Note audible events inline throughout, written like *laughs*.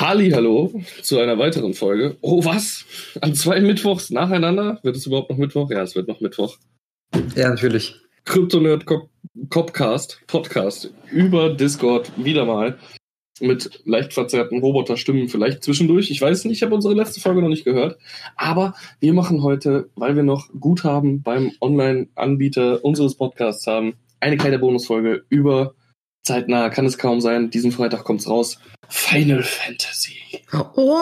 Hallo zu einer weiteren Folge. Oh, was? An zwei Mittwochs nacheinander? Wird es überhaupt noch Mittwoch? Ja, es wird noch Mittwoch. Ja, natürlich. Kryptonerd Copcast, Podcast über Discord wieder mal mit leicht verzerrten Roboterstimmen vielleicht zwischendurch. Ich weiß nicht, ich habe unsere letzte Folge noch nicht gehört. Aber wir machen heute, weil wir noch Guthaben beim Online-Anbieter unseres Podcasts haben, eine kleine Bonusfolge über zeitnah, kann es kaum sein. Diesen Freitag kommt's raus. Final Fantasy. Oh.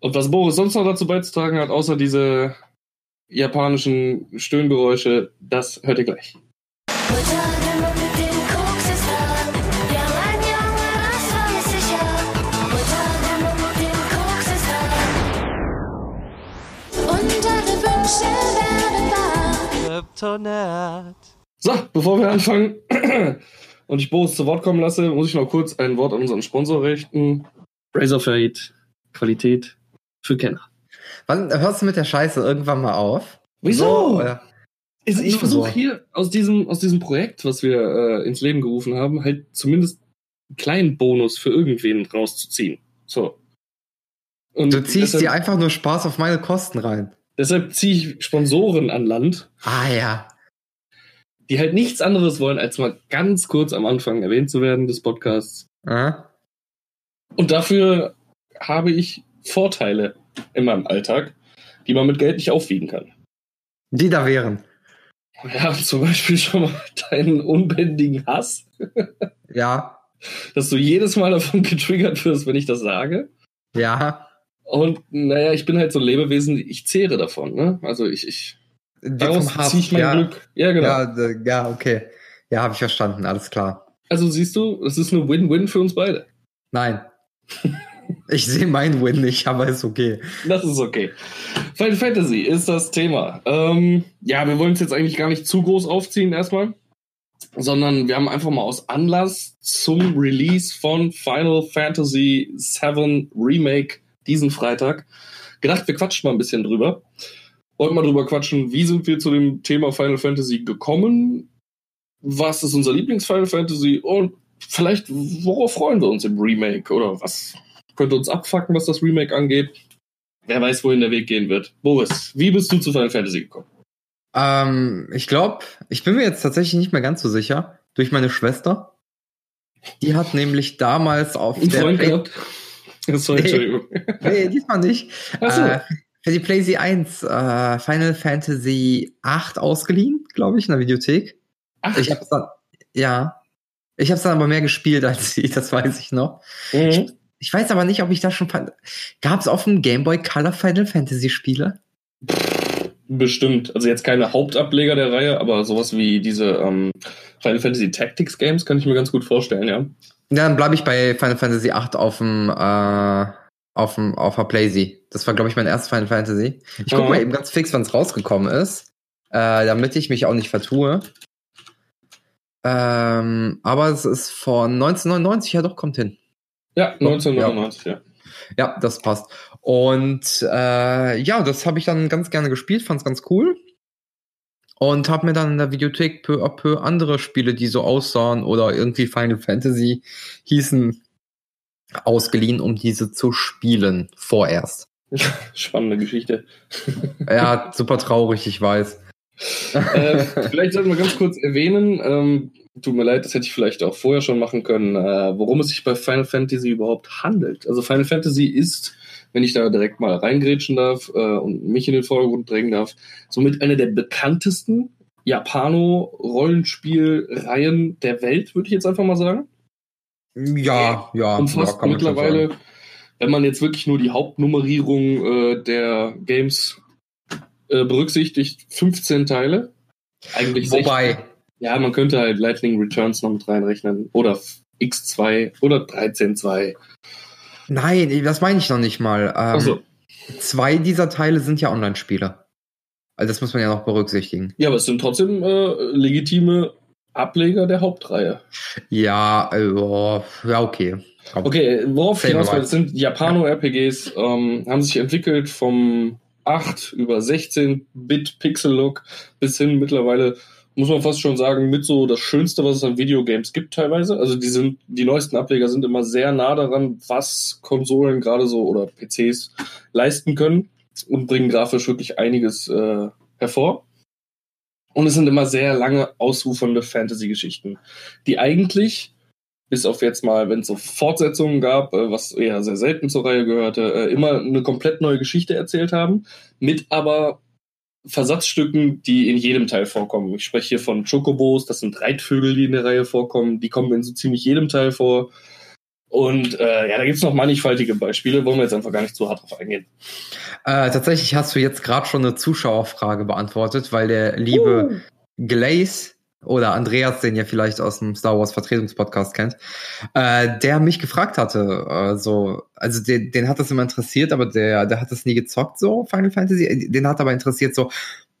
Und was Boris sonst noch dazu beizutragen hat, außer diese japanischen Stöhngeräusche, das hört ihr gleich. Alle Wünsche werden wahr. Kryptonat. So, bevor wir anfangen *clears throat* und ich Boris zu Wort kommen lasse, muss ich noch kurz ein Wort an unseren Sponsor richten. Razorfade, Qualität für Kenner. Wann hörst du mit der Scheiße irgendwann mal auf? Wieso? So, ich Nur versuche so. hier aus diesem, aus diesem Projekt, was wir äh, ins Leben gerufen haben, halt zumindest einen kleinen Bonus für irgendwen rauszuziehen. So. Und Du ziehst deshalb, dir einfach nur Spaß auf meine Kosten rein. deshalb ziehe ich Sponsoren an Land, Ah ja. Die halt nichts anderes wollen, als mal ganz kurz am Anfang erwähnt zu werden des Podcasts. Äh? Und dafür habe ich Vorteile in meinem Alltag, die man mit Geld nicht aufwiegen kann. Die da wären. Ja, *laughs* zum Beispiel schon mal deinen unbändigen Hass, Ja. dass du jedes Mal davon *laughs* getriggert wirst, wenn ich das sage. Ja. Und naja, ich bin halt so ein Lebewesen, ich zehre davon, ne? Also ich, ich daraus ziehe ich mein ja. Glück. Ja, genau. Ja, ja, okay. Ja, habe ich verstanden, alles klar. Also siehst du, das ist eine Win-Win für uns beide. Nein. *laughs* ich sehe meinen Win nicht, aber ist okay. Das ist okay. Final Fantasy ist das Thema. Ähm, ja, wir wollen es jetzt eigentlich gar nicht zu groß aufziehen erstmal, sondern wir haben einfach mal aus Anlass zum Release von Final Fantasy VII Remake diesen Freitag gedacht, wir quatschen mal ein bisschen drüber. Wollten mal drüber quatschen, wie sind wir zu dem Thema Final Fantasy gekommen? Was ist unser Lieblings-Final Fantasy? Und vielleicht, worauf freuen wir uns im Remake? Oder was könnte uns abfacken, was das Remake angeht? Wer weiß, wohin der Weg gehen wird. Boris, wie bist du zu Final Fantasy gekommen? Ähm, ich glaube, ich bin mir jetzt tatsächlich nicht mehr ganz so sicher. Durch meine Schwester. Die hat nämlich damals auf Ein der Freund gehabt? *laughs* Sorry. Entschuldigung. Nee, diesmal nicht. Ach so. Äh, für die PlayZ 1 äh, Final Fantasy 8 ausgeliehen, glaube ich, in der Videothek. Ach, Ich hab's dann, ja. Ich habe es dann aber mehr gespielt *laughs* als sie, das weiß ich noch. mhm. Ich weiß aber nicht, ob ich da schon. Gab es auf dem Game Boy Color Final Fantasy Spiele? Bestimmt. Also jetzt keine Hauptableger der Reihe, aber sowas wie diese ähm, Final Fantasy Tactics Games kann ich mir ganz gut vorstellen, ja. Ja, dann bleibe ich bei Final Fantasy 8 auf dem äh, auf dem auf der PlayZ. Das war glaube ich mein erstes Final Fantasy. Ich guck Mhm. mal eben ganz fix, wann es rausgekommen ist, äh, damit ich mich auch nicht vertue. Ähm, aber es ist von 1999, ja doch, kommt hin. Ja, 1999, ja. Ja, das passt. Und äh, ja, das habe ich dann ganz gerne gespielt, fand's ganz cool. Und habe mir dann in der Videothek peu à peu andere Spiele, die so aussahen oder irgendwie Final Fantasy hießen, ausgeliehen, um diese zu spielen, vorerst. Spannende Geschichte. *laughs* Ja, super traurig, ich weiß. äh, vielleicht sollten wir ganz kurz erwähnen, ähm, tut mir leid, das hätte ich vielleicht auch vorher schon machen können, äh, worum es sich bei Final Fantasy überhaupt handelt. Also Final Fantasy ist, wenn ich da direkt mal reingrätschen darf äh, und mich in den Vordergrund drängen darf, somit eine der bekanntesten Japano-Rollenspielreihen der Welt, würde ich jetzt einfach mal sagen. Ja, ja. Umfasst ja, mittlerweile, wenn man jetzt wirklich nur die Hauptnummerierung äh, der Games äh, berücksichtigt, 15 Teile. Eigentlich 16. Wobei, Ja, man könnte halt Lightning Returns noch mit reinrechnen. Oder X2 oder 13.2. nein, das meine ich noch nicht mal. Ähm, Also, Zwei dieser Teile sind ja Online-Spiele. Also das muss man ja noch berücksichtigen. ja, aber es sind trotzdem äh, legitime Ableger der Hauptreihe. Ja, also, ja, okay. Komm. Okay, worauf ich hinaus will, sind Japano-RPGs, ähm, haben sich entwickelt vom 8 über 16-Bit Pixel-Look bis hin mittlerweile muss man fast schon sagen, mit so das Schönste, was es an Videogames gibt teilweise. Also die sind, die neuesten Ableger sind immer sehr nah daran, was Konsolen gerade so oder PCs leisten können und bringen grafisch wirklich einiges äh, hervor. Und es sind immer sehr lange ausufernde Fantasy-Geschichten, die eigentlich, bis auf jetzt mal, wenn es so Fortsetzungen gab, äh, was eher sehr selten zur Reihe gehörte, äh, immer eine komplett neue Geschichte erzählt haben, mit aber Versatzstücken, die in jedem Teil vorkommen. Ich spreche hier von Chocobos, das sind Reitvögel, die in der Reihe vorkommen, die kommen in so ziemlich jedem Teil vor. Und äh, ja, da gibt's noch mannigfaltige Beispiele, wollen wir jetzt einfach gar nicht zu hart drauf eingehen. Äh, tatsächlich hast du jetzt gerade schon eine Zuschauerfrage beantwortet, weil der liebe Glaze oder Andreas, den ihr vielleicht aus dem Star Wars Vertretungspodcast kennt, äh, der mich gefragt hatte, äh, so, also den, den hat das immer interessiert, aber der, der hat das nie gezockt, so Final Fantasy. Den hat aber interessiert, so,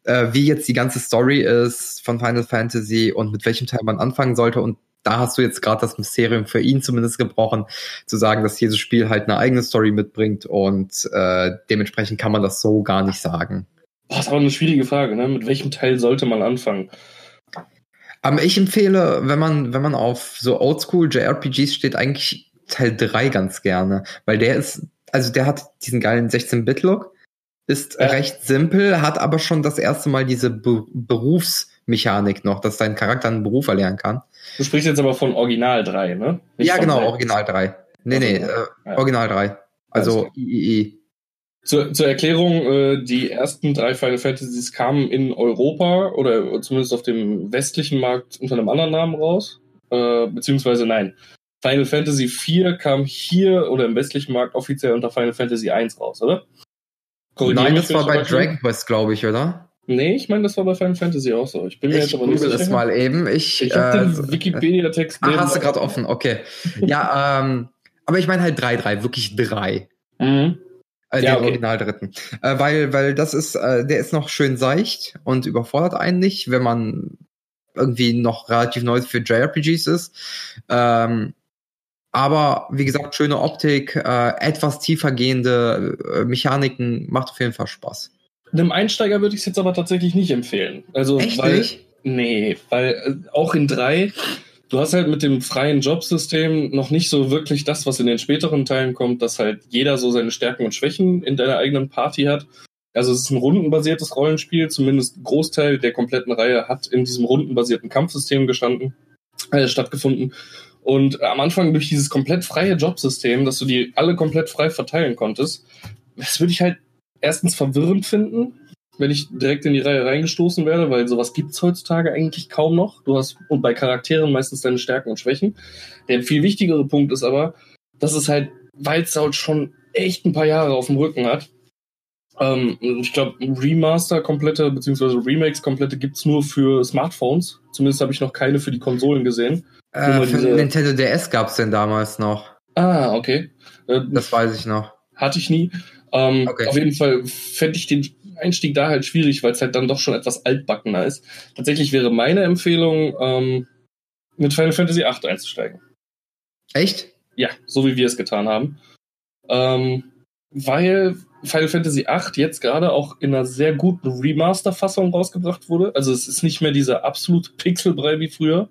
äh, wie jetzt die ganze Story ist von Final Fantasy und mit welchem Teil man anfangen sollte. Und da hast du jetzt gerade das Mysterium für ihn zumindest gebrochen, zu sagen, dass jedes Spiel halt eine eigene Story mitbringt und äh, dementsprechend kann man das so gar nicht sagen. Boah, ist aber eine schwierige Frage, ne? Mit welchem Teil sollte man anfangen? Aber ich empfehle, wenn man, wenn man auf so Oldschool JRPGs steht, eigentlich Teil 3 ganz gerne. Weil der ist, also der hat diesen geilen 16-Bit-Look, ist Ja. recht simpel, hat aber schon das erste Mal diese Be Berufsmechanik noch, dass dein Charakter einen Beruf erlernen kann. Du sprichst jetzt aber von Original 3, ne? Nicht ja, genau, drei. Original 3. Nee, Also, nee, äh, ja. Original 3. Also III. Zur, zur Erklärung, äh, die ersten drei Final Fantasies kamen in Europa oder zumindest auf dem westlichen Markt unter einem anderen Namen raus. Äh, beziehungsweise nein. Final Fantasy 4 kam hier oder im westlichen Markt offiziell unter Final Fantasy 1 raus, oder? Korrigiere Nein, das war bei Dragon Quest, glaube ich, oder? Nee, ich meine, das war bei Final Fantasy auch so. Ich bin mir Ich jetzt aber nicht sicher. es mal eben. Ich, Ich habe äh, den Wikipedia-Text. Ach, hast du gerade offen, okay. *laughs* Ja, ähm, aber ich meine halt 3-3, wirklich 3. Mhm. Äh, Ja, den okay. Original dritten. Äh, weil, weil das ist, äh, der ist noch schön seicht und überfordert einen nicht, wenn man irgendwie noch relativ neu für JRPGs ist. Ähm, aber wie gesagt, schöne Optik, äh, etwas tiefer gehende äh, Mechaniken, macht auf jeden Fall Spaß. Einem Einsteiger würde ich es jetzt aber tatsächlich nicht empfehlen. Also, Echt weil, nicht? Nee, weil äh, auch in drei, du hast halt mit dem freien Jobsystem noch nicht so wirklich das, was in den späteren Teilen kommt, dass halt jeder so seine Stärken und Schwächen in deiner eigenen Party hat. Also es ist ein rundenbasiertes Rollenspiel, zumindest ein Großteil der kompletten Reihe hat in diesem rundenbasierten Kampfsystem gestanden, äh, stattgefunden. Und am Anfang durch dieses komplett freie Jobsystem, dass du die alle komplett frei verteilen konntest, das würde ich halt erstens verwirrend finden, wenn ich direkt in die Reihe reingestoßen werde, weil sowas gibt's heutzutage eigentlich kaum noch. Du hast und bei Charakteren meistens deine Stärken und Schwächen. Der viel wichtigere Punkt ist aber, dass es halt, weil es halt schon echt ein paar Jahre auf dem Rücken hat. Ähm, ich glaube, Remaster komplette, beziehungsweise Remakes komplette gibt's nur für Smartphones. Zumindest habe ich noch keine für die Konsolen gesehen. Äh, für diese- Nintendo DS gab's denn damals noch. Ah, okay. Äh, Das weiß ich noch. Hatte ich nie. Ähm, Okay. Auf jeden Fall fände ich den Einstieg da halt schwierig, weil es halt dann doch schon etwas altbackener ist. Tatsächlich wäre meine Empfehlung, ähm, mit Final Fantasy VIII einzusteigen. Echt? Ja, so wie wir es getan haben. Ähm, weil Final Fantasy VIII jetzt gerade auch in einer sehr guten Remaster-Fassung rausgebracht wurde. Also es ist nicht mehr dieser absolute Pixelbrei wie früher.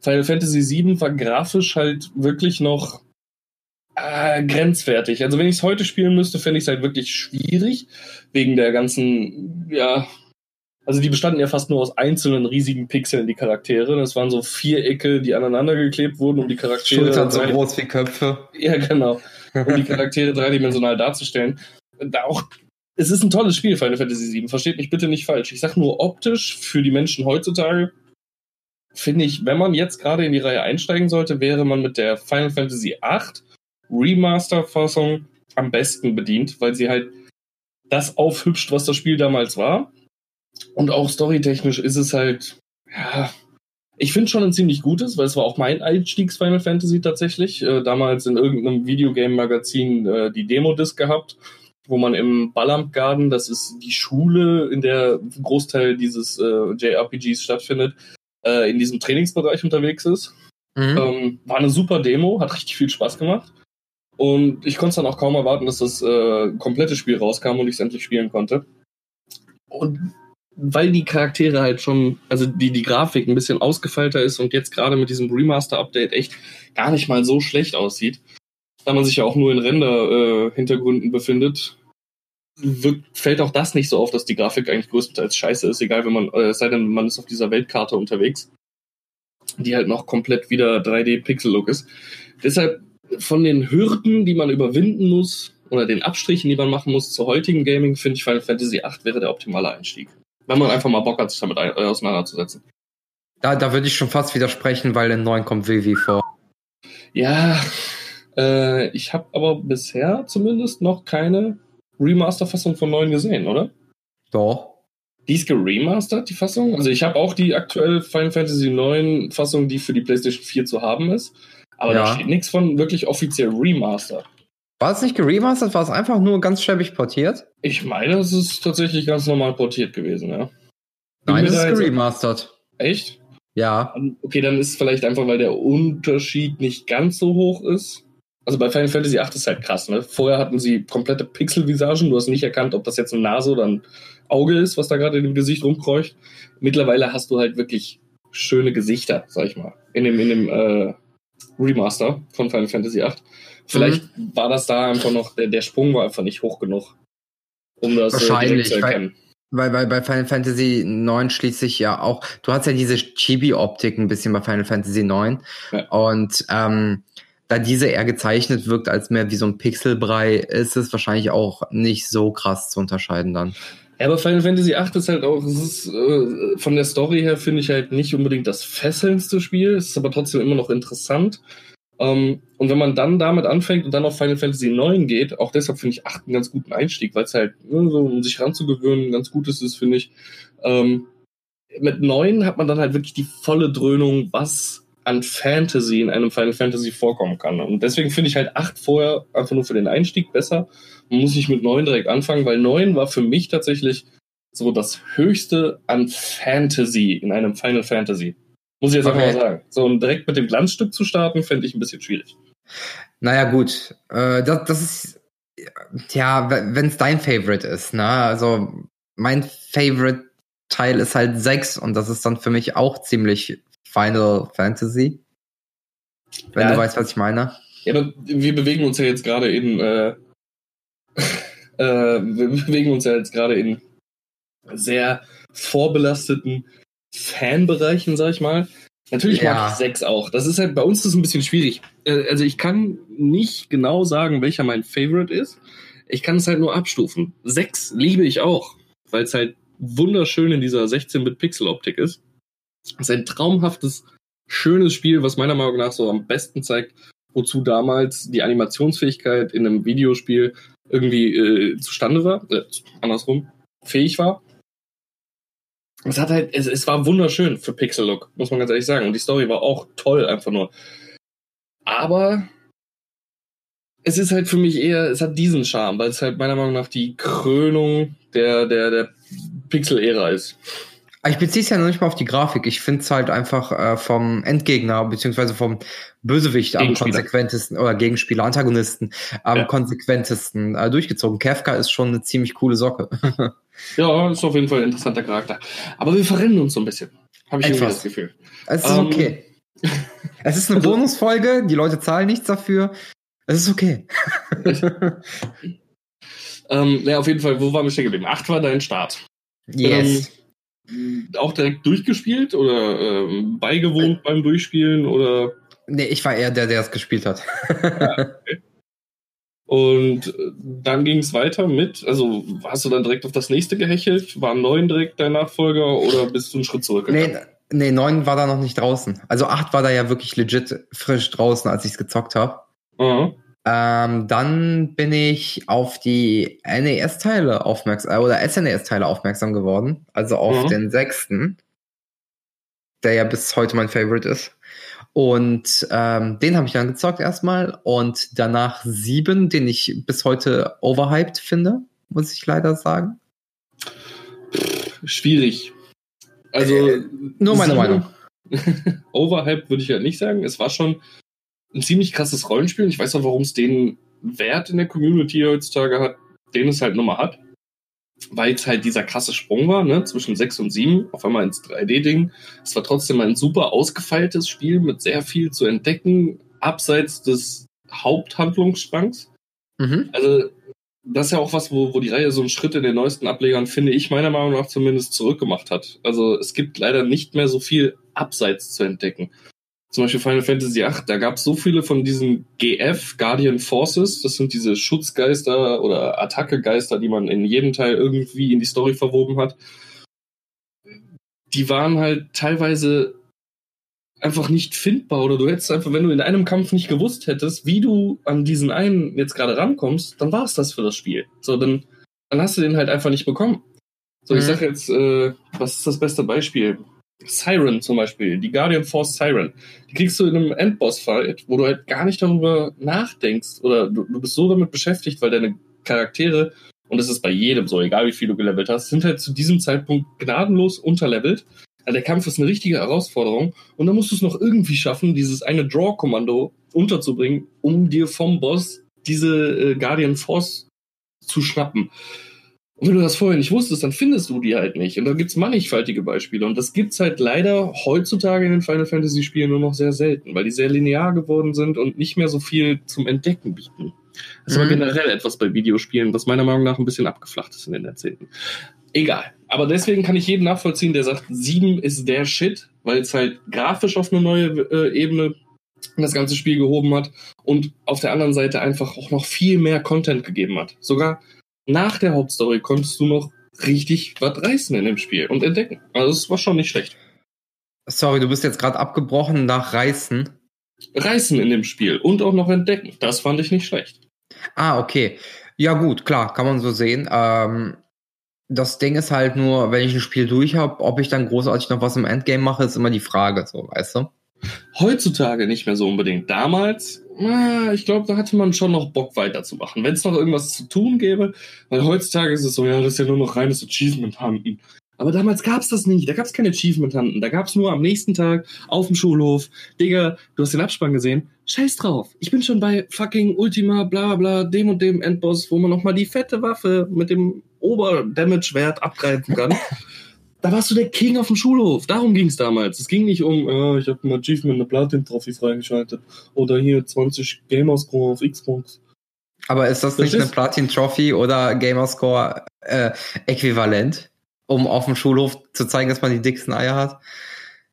Final Fantasy VII war grafisch halt wirklich noch äh, grenzwertig. Also wenn ich es heute spielen müsste, fände ich es halt wirklich schwierig. Wegen der ganzen, ja, also die bestanden ja fast nur aus einzelnen riesigen Pixeln, die Charaktere. Das waren so Vierecke, die aneinander geklebt wurden, um die Charaktere. Schultern so groß wie Köpfe. *laughs* Ja, genau. Um die Charaktere dreidimensional darzustellen. Da auch, es ist ein tolles Spiel, Final Fantasy VII. Versteht mich bitte nicht falsch. Ich sag nur optisch für die Menschen heutzutage, finde ich, wenn man jetzt gerade in die Reihe einsteigen sollte, wäre man mit der Final Fantasy VIII Remaster-Fassung am besten bedient, weil sie halt das aufhübscht, was das Spiel damals war. Und auch storytechnisch ist es halt, ja, ich finde schon ein ziemlich gutes, weil es war auch mein Einstiegs Final Fantasy tatsächlich. Äh, damals in irgendeinem Videogame-Magazin äh, die Demo-Disc gehabt, wo man im Ballamp Garden, das ist die Schule, in der Großteil dieses äh, JRPGs stattfindet, äh, in diesem Trainingsbereich unterwegs ist. Mhm. Ähm, war eine super Demo, hat richtig viel Spaß gemacht. Und ich konnte es dann auch kaum erwarten, dass das äh, komplette Spiel rauskam und ich es endlich spielen konnte. Und weil die Charaktere halt schon, also die, die Grafik ein bisschen ausgefeilter ist und jetzt gerade mit diesem Remaster-Update echt gar nicht mal so schlecht aussieht, da man sich ja auch nur in Render-Hintergründen befindet, wirkt, fällt auch das nicht so auf, dass die Grafik eigentlich größtenteils scheiße ist, egal wenn man, äh, es sei denn, man ist auf dieser Weltkarte unterwegs, die halt noch komplett wieder 3D-Pixel-Look ist. Deshalb von den Hürden, die man überwinden muss, oder den Abstrichen, die man machen muss zur heutigen Gaming, finde ich Final Fantasy VIII wäre der optimale Einstieg. Wenn man einfach mal Bock hat, sich damit ein- äh, auseinanderzusetzen. Da, da würde ich schon fast widersprechen, weil in 9 kommt Vivi vor. Ja, äh, ich habe aber bisher zumindest noch keine Remaster-Fassung von 9 gesehen, oder? Doch. Die ist geremastert, die Fassung? Also ich habe auch die aktuell Final Fantasy 9 Fassung, die für die PlayStation 4 zu haben ist. Aber da Ja. steht nichts von wirklich offiziell Remaster. War es nicht geremastert? War es einfach nur ganz schäbig portiert? Ich meine, es ist tatsächlich ganz normal portiert gewesen, ja. Bin Nein, es da ist geremastert. Echt? Ja. Okay, dann ist es vielleicht einfach, weil der Unterschied nicht ganz so hoch ist. Also bei Final Fantasy 8 ist halt krass, ne? Vorher hatten sie komplette Pixelvisagen, du hast nicht erkannt, ob das jetzt eine Nase oder ein Auge ist, was da gerade in dem Gesicht rumkreucht. Mittlerweile hast du halt wirklich schöne Gesichter, sag ich mal, in dem, in dem äh, Remaster von Final Fantasy 8. Vielleicht war das da einfach noch, der, der Sprung war einfach nicht hoch genug, um das äh, Wahrscheinlich, zu erkennen. Weil bei, bei Final Fantasy 9 schließt sich ja auch, du hast ja diese Chibi-Optik ein bisschen bei Final Fantasy 9. Ja. Und ähm, da diese eher gezeichnet wirkt als mehr wie so ein Pixelbrei, ist es wahrscheinlich auch nicht so krass zu unterscheiden dann. Ja, aber Final Fantasy VIII ist halt auch, ist äh, von der Story her finde ich halt nicht unbedingt das fesselndste Spiel, es ist aber trotzdem immer noch interessant. Ähm, und wenn man dann damit anfängt und dann auf Final Fantasy IX geht, auch deshalb finde ich 8 einen ganz guten Einstieg, weil es halt, ne, so, um sich ranzugewöhnen, ganz gut ist, ist, finde ich. Ähm, mit 9 hat man dann halt wirklich die volle Dröhnung, was an Fantasy in einem Final Fantasy vorkommen kann. Und deswegen finde ich halt 8 vorher einfach nur für den Einstieg besser. Man muss nicht mit 9 direkt anfangen, weil 9 war für mich tatsächlich so das höchste an Fantasy in einem Final Fantasy. Muss ich jetzt einfach Okay. mal sagen. So und direkt mit dem Glanzstück zu starten, fände ich ein bisschen schwierig. Naja, gut. Äh, das, das ist, ja, wenn es dein Favorite ist, ne? Also, mein Favorite Teil ist halt 6 und das ist dann für mich auch ziemlich Final Fantasy. Wenn Ja. du weißt, was ich meine. Ja, aber wir bewegen uns ja jetzt gerade in, äh, *laughs* äh, wir bewegen uns ja jetzt gerade in sehr vorbelasteten Fanbereichen, sag ich mal. Natürlich Ja. mag ich sechs auch. Das ist halt, bei uns ist es ein bisschen schwierig. Äh, Also ich kann nicht genau sagen, welcher mein Favorite ist. Ich kann es halt nur abstufen. Sechs liebe ich auch, weil es halt wunderschön in dieser 16-Bit-Pixel-Optik ist. Es ist ein traumhaftes, schönes Spiel, was meiner Meinung nach so am besten zeigt, wozu damals die Animationsfähigkeit in einem Videospiel irgendwie äh, zustande war, äh, andersrum, fähig war. Es hat halt, es, es war wunderschön für Pixel Look, muss man ganz ehrlich sagen. Und die Story war auch toll, einfach nur. Aber es ist halt für mich eher, es hat diesen Charme, weil es halt meiner Meinung nach die Krönung der, der, der Pixel-Ära ist. Aber Ich beziehe es ja noch nicht mal auf die Grafik. Ich finde es halt einfach äh, vom Endgegner beziehungsweise vom Bösewicht am konsequentesten oder Gegenspieler, Antagonisten am Ja. konsequentesten äh, durchgezogen. Kefka ist schon eine ziemlich coole Socke. *laughs* Ja, ist auf jeden Fall ein interessanter Charakter. Aber wir verrennen uns so ein bisschen. Habe ich Etwas. das Gefühl. Es ist Ähm, okay. *laughs* Es ist eine also- Bonusfolge, die Leute zahlen nichts dafür. Es ist okay. *laughs* Ähm, ja, auf jeden Fall, wo waren wir stehen geblieben? Acht war dein Start. Yes. Ähm, auch direkt durchgespielt oder ähm, beigewohnt beim Durchspielen oder Nee, ich war eher der, der es gespielt hat. und äh, dann ging es weiter mit, also hast du dann direkt auf das nächste gehechelt? War neun direkt dein Nachfolger oder bist du einen Schritt zurückgegangen? nee, nee, 9 war da noch nicht draußen. Also 8 war da ja wirklich legit frisch draußen, als ich es gezockt habe. Aha. Ähm, dann bin ich auf die NES-Teile aufmerksam, äh, oder SNES-Teile aufmerksam geworden. Also auf Mhm. den sechsten, der ja bis heute mein Favorite ist. Und ähm, den habe ich dann gezockt erstmal. Und danach sieben, den ich bis heute overhyped finde, muss ich leider sagen. Schwierig. Also Äh, Nur meine sieben- Meinung. *laughs* Overhyped würde ich ja nicht sagen. Es war schon ein ziemlich krasses Rollenspiel. Ich weiß auch, warum es den Wert in der Community heutzutage hat, den es halt nun mal hat. weil es halt dieser krasse Sprung war, ne, zwischen 6 und 7, auf einmal ins 3D-Ding. Es war trotzdem ein super ausgefeiltes Spiel mit sehr viel zu entdecken, abseits des Haupthandlungsstrangs. Mhm. Also, das ist ja auch was, wo, wo die Reihe so einen Schritt in den neuesten Ablegern, finde ich, meiner Meinung nach zumindest zurückgemacht hat. Also, es gibt leider nicht mehr so viel abseits zu entdecken. Zum Beispiel Final Fantasy VIII, da gab es so viele von diesen GF, Guardian Forces, das sind diese Schutzgeister oder Attacke-Geister, die man in jedem Teil irgendwie in die Story verwoben hat. Die waren halt teilweise einfach nicht findbar oder du hättest einfach, wenn du in einem Kampf nicht gewusst hättest, wie du an diesen einen jetzt gerade rankommst, dann war es das für das Spiel. So, dann, dann hast du den halt einfach nicht bekommen. So, ich Mhm. sag jetzt, äh, was ist das beste Beispiel? Siren zum Beispiel, die Guardian Force Siren. Die kriegst du in einem Endboss-Fight, wo du halt gar nicht darüber nachdenkst oder du, du bist so damit beschäftigt, weil deine Charaktere, und das ist bei jedem so, egal wie viel du gelevelt hast, sind halt zu diesem Zeitpunkt gnadenlos unterlevelt. Also der Kampf ist eine richtige Herausforderung und dann musst du es noch irgendwie schaffen, dieses eine Draw-Kommando unterzubringen, um dir vom Boss diese äh, Guardian Force zu schnappen. Und wenn du das vorher nicht wusstest, dann findest du die halt nicht. Und da gibt's mannigfaltige Beispiele. Und das gibt's halt leider heutzutage in den Final Fantasy Spielen nur noch sehr selten, weil die sehr linear geworden sind und nicht mehr so viel zum Entdecken bieten. Das ist aber Mhm. generell etwas bei Videospielen, was meiner Meinung nach ein bisschen abgeflacht ist in den Jahrzehnten. Egal. Aber deswegen kann ich jeden nachvollziehen, der sagt, 7 ist der Shit, weil es halt grafisch auf eine neue äh, Ebene das ganze Spiel gehoben hat und auf der anderen Seite einfach auch noch viel mehr Content gegeben hat. Sogar nach der Hauptstory konntest du noch richtig was reißen in dem Spiel und entdecken. Also es war schon nicht schlecht. Sorry, du bist jetzt gerade abgebrochen nach Reißen. Reißen in dem Spiel und auch noch entdecken. Das fand ich nicht schlecht. Ah, okay. Ja, gut, klar, kann man so sehen. Ähm, das Ding ist halt nur, wenn ich ein Spiel durch habe, ob ich dann großartig noch was im Endgame mache, ist immer die Frage, so, weißt du? Heutzutage nicht mehr so unbedingt. Damals, na, ich glaube, da hatte man schon noch Bock weiterzumachen. Wenn es noch irgendwas zu tun gäbe, weil heutzutage ist es so, ja, das ist ja nur noch reines Achievement-Hunten. Aber damals gab's das nicht. Da gab's keine Achievement-Hunten. Da gab's nur am nächsten Tag auf dem Schulhof, Digga, du hast den Abspann gesehen. Scheiß drauf. Ich bin schon bei fucking Ultima, bla bla, dem und dem Endboss, wo man nochmal die fette Waffe mit dem Ober-Damage-Wert abgreifen kann. *laughs* Da warst du der King auf dem Schulhof. Darum ging's damals. Es ging nicht um, äh, ich habe ein Achievement, eine Platin-Trophy freigeschaltet. Oder hier 20 Gamerscore auf Xbox. Aber ist das Das nicht eine ist- Platin Trophy oder Gamerscore äh, äquivalent, um auf dem Schulhof zu zeigen, dass man die dicksten Eier hat?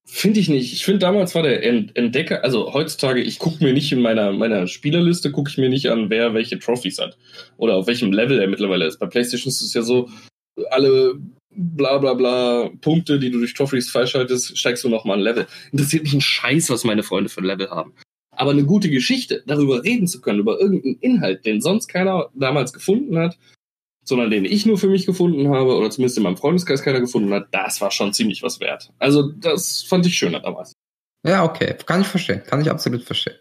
Finde ich nicht. Ich finde, damals war der Ent Entdecker, also heutzutage, ich gucke mir nicht in meiner, meiner Spielerliste, gucke ich mir nicht an, wer welche Trophys hat. Oder auf welchem Level er mittlerweile ist. Bei PlayStation ist es ja so, alle bla bla bla Punkte, die du durch Trophys freischaltest, steigst du nochmal ein Level. Interessiert mich ein Scheiß, was meine Freunde für ein Level haben. Aber eine gute Geschichte, darüber reden zu können, über irgendeinen Inhalt, den sonst keiner damals gefunden hat, sondern den ich nur für mich gefunden habe, oder zumindest in meinem Freundeskreis keiner gefunden hat, das war schon ziemlich was wert. Also, das fand ich schöner damals. Ja, okay, kann ich verstehen, kann ich absolut verstehen.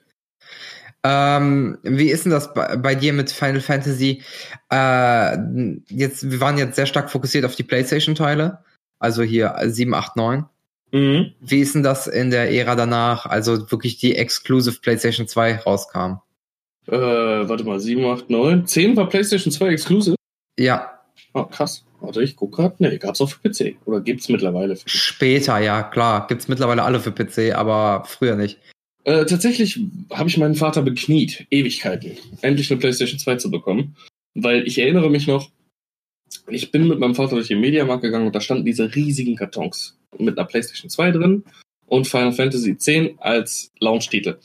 Ähm, wie ist denn das bei, bei dir mit Final Fantasy? Äh, jetzt, wir waren jetzt sehr stark fokussiert auf die PlayStation-Teile, also hier 7, 8, 9. Mhm. Wie ist denn das in der Ära danach, also wirklich die Exclusive PlayStation 2 rauskam? Äh, warte mal, 7, 8, 9. 10 war PlayStation 2 Exclusive. Ja, Ah, krass. Warte, ich guck grad. Nee, gab's auch für PC. Oder gibt's mittlerweile für später, ja, klar. Gibt's mittlerweile alle für PC, aber früher nicht. Äh, tatsächlich habe ich meinen Vater bekniet, Ewigkeiten, endlich eine PlayStation 2 zu bekommen. Weil ich erinnere mich noch, ich bin mit meinem Vater durch den Mediamarkt gegangen und da standen diese riesigen Kartons mit einer PlayStation 2 drin und Final Fantasy X als Launch-Titel.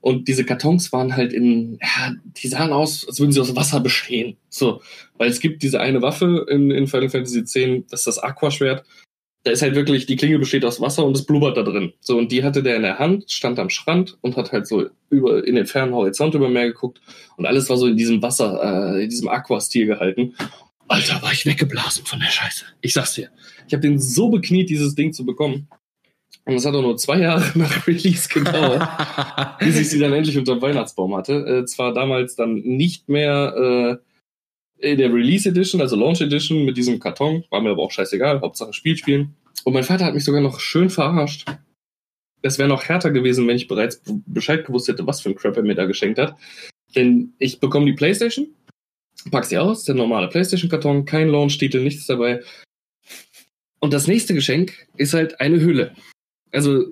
Und diese Kartons waren halt in, ja, die sahen aus, als würden sie aus Wasser bestehen. So, weil es gibt diese eine Waffe in, in Final Fantasy X, das ist das Aquaschwert. Da ist halt wirklich, die Klinge besteht aus Wasser und es blubbert da drin. So, und die hatte der in der Hand, stand am Strand und hat halt so über, in den fernen Horizont über Meer geguckt. Und alles war so in diesem Wasser, äh, in diesem Aquastil gehalten. Alter, war ich weggeblasen von der Scheiße. Ich sag's dir. Ich habe den so bekniet, dieses Ding zu bekommen. Und es hat auch nur zwei Jahre *laughs* nach Release gedauert, *laughs* bis ich sie dann endlich unter dem Weihnachtsbaum hatte. Äh, zwar damals dann nicht mehr äh, in der Release Edition, also Launch Edition mit diesem Karton, war mir aber auch scheißegal, Hauptsache Spiel spielen. Und mein Vater hat mich sogar noch schön verarscht. Es wäre noch härter gewesen, wenn ich bereits Bescheid gewusst hätte, was für ein Crap er mir da geschenkt hat. Denn ich bekomme die Playstation Pack sie aus, der normale PlayStation-Karton, kein Launch-Titel, nichts dabei. Und das nächste Geschenk ist halt eine Hülle. Also,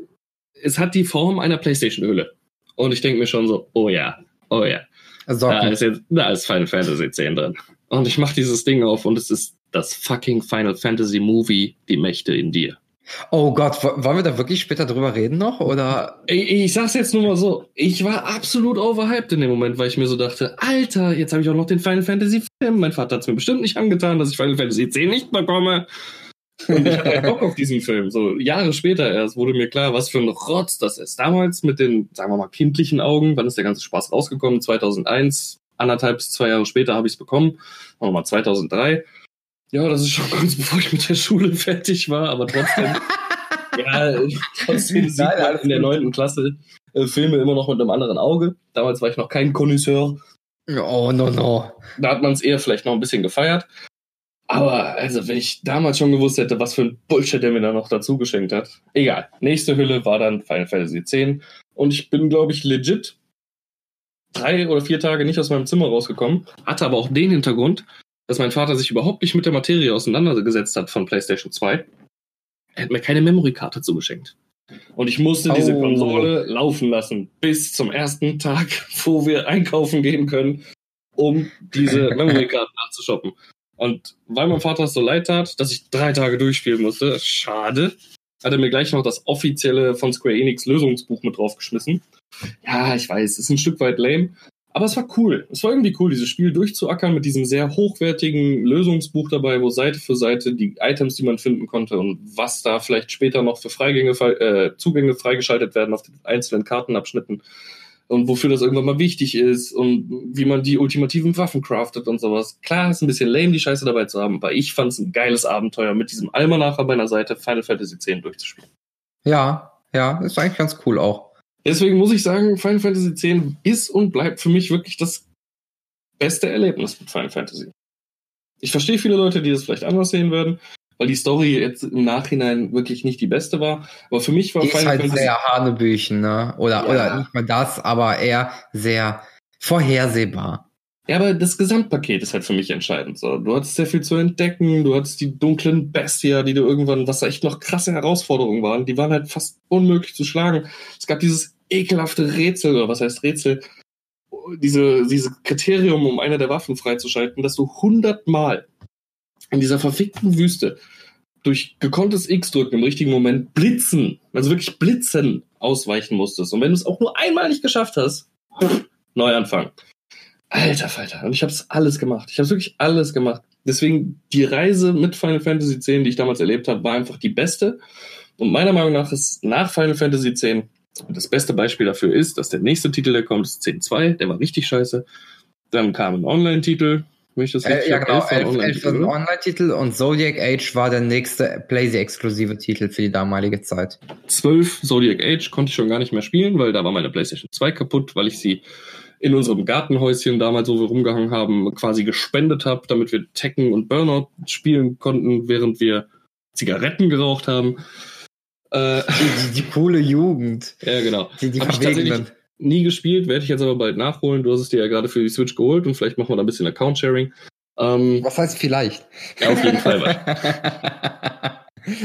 es hat die Form einer PlayStation-Hülle. Und ich denke mir schon so, oh ja, oh ja. Also, Da ist, jetzt, da ist Final Fantasy 10 drin. Und ich mache dieses Ding auf und es ist das fucking Final Fantasy Movie, die Mächte in dir. oh Gott, wo- wollen wir da wirklich später drüber reden noch? Oder? Ich, ich sag's jetzt nur mal so, ich war absolut overhyped in dem Moment, weil ich mir so dachte, Alter, jetzt habe ich auch noch den Final Fantasy Film. Mein Vater hat's mir bestimmt nicht angetan, dass ich Final Fantasy 10 nicht bekomme. Und ich hatte Bock auf diesen Film. So Jahre später erst wurde mir klar, was für ein Rotz das ist. Damals mit den, sagen wir mal, kindlichen Augen, wann ist der ganze Spaß rausgekommen? 2001, anderthalb bis zwei Jahre später habe ich es bekommen. Sagen wir mal 2003. Ja, das ist schon kurz *laughs* bevor ich mit der Schule fertig war, aber trotzdem. *laughs* ja, trotzdem sieht Nein, man in der neunten Klasse äh, Filme immer noch mit einem anderen Auge. Damals war ich noch kein Connoisseur. Oh, no, no. Da hat man es eher vielleicht noch ein bisschen gefeiert. Aber also, wenn ich damals schon gewusst hätte, was für ein Bullshit der mir da noch dazu geschenkt hat. Egal. Nächste Hülle war dann Final Fantasy X. Und ich bin, glaube ich, legit drei oder vier Tage nicht aus meinem Zimmer rausgekommen. Hatte aber auch den Hintergrund, dass mein Vater sich überhaupt nicht mit der Materie auseinandergesetzt hat von PlayStation 2. Er hat mir keine Memory-Karte zugeschenkt. Und ich musste diese Oh. Konsole laufen lassen bis zum ersten Tag, wo wir einkaufen gehen können, um diese *laughs* Memory-Karten nachzushoppen. Und weil mein Vater es so leid tat, dass ich drei Tage durchspielen musste, schade, hat er mir gleich noch das offizielle von Square Enix Lösungsbuch mit draufgeschmissen. Ja, ich weiß, ist ein Stück weit lame, aber es war cool. Es war irgendwie cool, dieses Spiel durchzuackern mit diesem sehr hochwertigen Lösungsbuch dabei, wo Seite für Seite die Items, die man finden konnte und was da vielleicht später noch für Freigänge, frei- äh, Zugänge freigeschaltet werden auf den einzelnen Kartenabschnitten und wofür das irgendwann mal wichtig ist und wie man die ultimativen Waffen craftet und sowas. Klar, ist ein bisschen lame, die Scheiße dabei zu haben, aber ich fand es ein geiles Abenteuer, mit diesem Almanach an meiner Seite Final Fantasy X durchzuspielen. Ja, ja, ist eigentlich ganz cool auch. Deswegen muss ich sagen, Final Fantasy X ist und bleibt für mich wirklich das beste Erlebnis mit Final Fantasy. Ich verstehe viele Leute, die das vielleicht anders sehen würden, weil die Story jetzt im Nachhinein wirklich nicht die beste war. Aber für mich war Die ist Final halt Fantasy sehr Hanebüchen, ne? Oder, Ja. oder nicht mal das, aber eher sehr vorhersehbar. Ja, aber das Gesamtpaket ist halt für mich entscheidend. So, du hattest sehr viel zu entdecken, du hattest die dunklen Bestia, die du irgendwann, was echt noch krasse Herausforderungen waren, die waren halt fast unmöglich zu schlagen. Es gab dieses ekelhafte Rätsel, oder was heißt Rätsel, diese, diese Kriterium, um eine der Waffen freizuschalten, dass du hundertmal in dieser verfickten Wüste durch gekonntes X drücken im richtigen Moment blitzen, also wirklich blitzen ausweichen musstest. Und wenn du es auch nur einmal nicht geschafft hast, Neuanfang. Alter Falter. Und ich habe es alles gemacht. Ich habe wirklich alles gemacht. Deswegen die Reise mit Final Fantasy X, die ich damals erlebt habe, war einfach die beste. Und meiner Meinung nach ist nach Final Fantasy X das beste Beispiel dafür ist, dass der nächste Titel, der kommt, ist 10.2. Der war richtig scheiße. Dann kam ein Online-Titel. Wenn ich das Äh, richtig ja, hab, genau. elf war ein 11 11 Online-Titel, und Zodiac Age war der nächste Blazy-exklusive Titel für die damalige Zeit. 12 Zodiac Age konnte ich schon gar nicht mehr spielen, weil da war meine PlayStation 2 kaputt, weil ich sie in unserem Gartenhäuschen damals, wo wir rumgehangen haben, quasi gespendet habe, damit wir Tekken und Burnout spielen konnten, während wir Zigaretten geraucht haben. Äh, *laughs* Die, die, die coole Jugend. ja, genau. Die, die Hab ich Verwegenen. Nie gespielt, werde ich jetzt aber bald nachholen. Du hast es dir ja gerade für die Switch geholt und vielleicht machen wir da ein bisschen Account-Sharing. Ähm, Was heißt vielleicht? ja, auf jeden Fall. Was.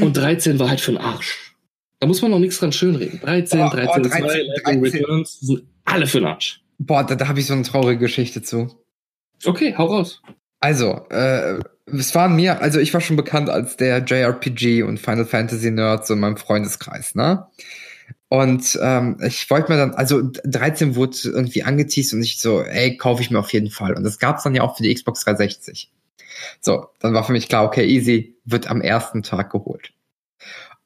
*laughs* Und 13 war halt für den Arsch. Da muss man noch nichts dran schönreden. 13, Oh, oh, 13, 2, 13, Lightning 13. Returns sind alle für den Arsch. Boah, da, da habe ich so eine traurige Geschichte zu. Okay, hau raus. Also, äh, es waren mir, also ich war schon bekannt als der JRPG und Final Fantasy Nerd so in meinem Freundeskreis, ne? Und ähm, ich wollte mir dann, also 13 wurde irgendwie angeteased und ich so, ey, kaufe ich mir auf jeden Fall. Und das gab's dann ja auch für die Xbox 360. So, dann war für mich klar, okay, easy, wird am ersten Tag geholt.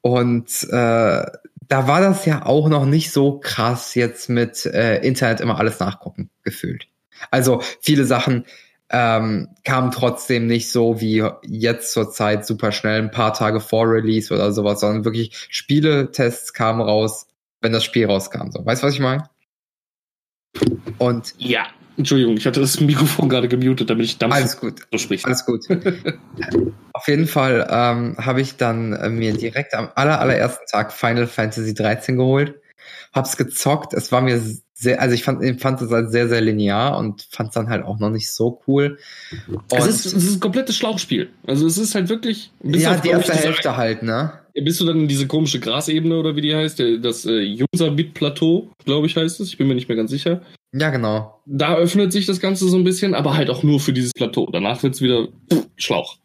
Und äh, da war das ja auch noch nicht so krass jetzt mit äh, Internet immer alles nachgucken gefühlt. Also viele Sachen ähm, kamen trotzdem nicht so wie jetzt zur Zeit super schnell ein paar Tage vor Release oder sowas, sondern wirklich Spieletests kamen raus, wenn das Spiel rauskam. So, weißt du, was ich meine? Und Ja. Entschuldigung, ich hatte das Mikrofon gerade gemutet, damit ich Dampf alles gut. so spricht. Alles gut. *laughs* Auf jeden Fall ähm, habe ich dann äh, mir direkt am aller, allerersten Tag Final Fantasy 13 geholt. Hab's gezockt. Es war mir sehr, also ich fand, ich fand es halt sehr, sehr linear und fand es dann halt auch noch nicht so cool. Und Es ist, es ist ein komplettes Schlauchspiel. Also es ist halt wirklich. ja, die erste Hälfte halt, ne? Bist du dann in diese komische Grasebene oder wie die heißt? Das äh, User-Bit-Plateau, glaube ich, heißt es. Ich bin mir nicht mehr ganz sicher. Ja, genau. Da öffnet sich das Ganze so ein bisschen, aber halt auch nur für dieses Plateau. Danach wird's wieder pff, Schlauch.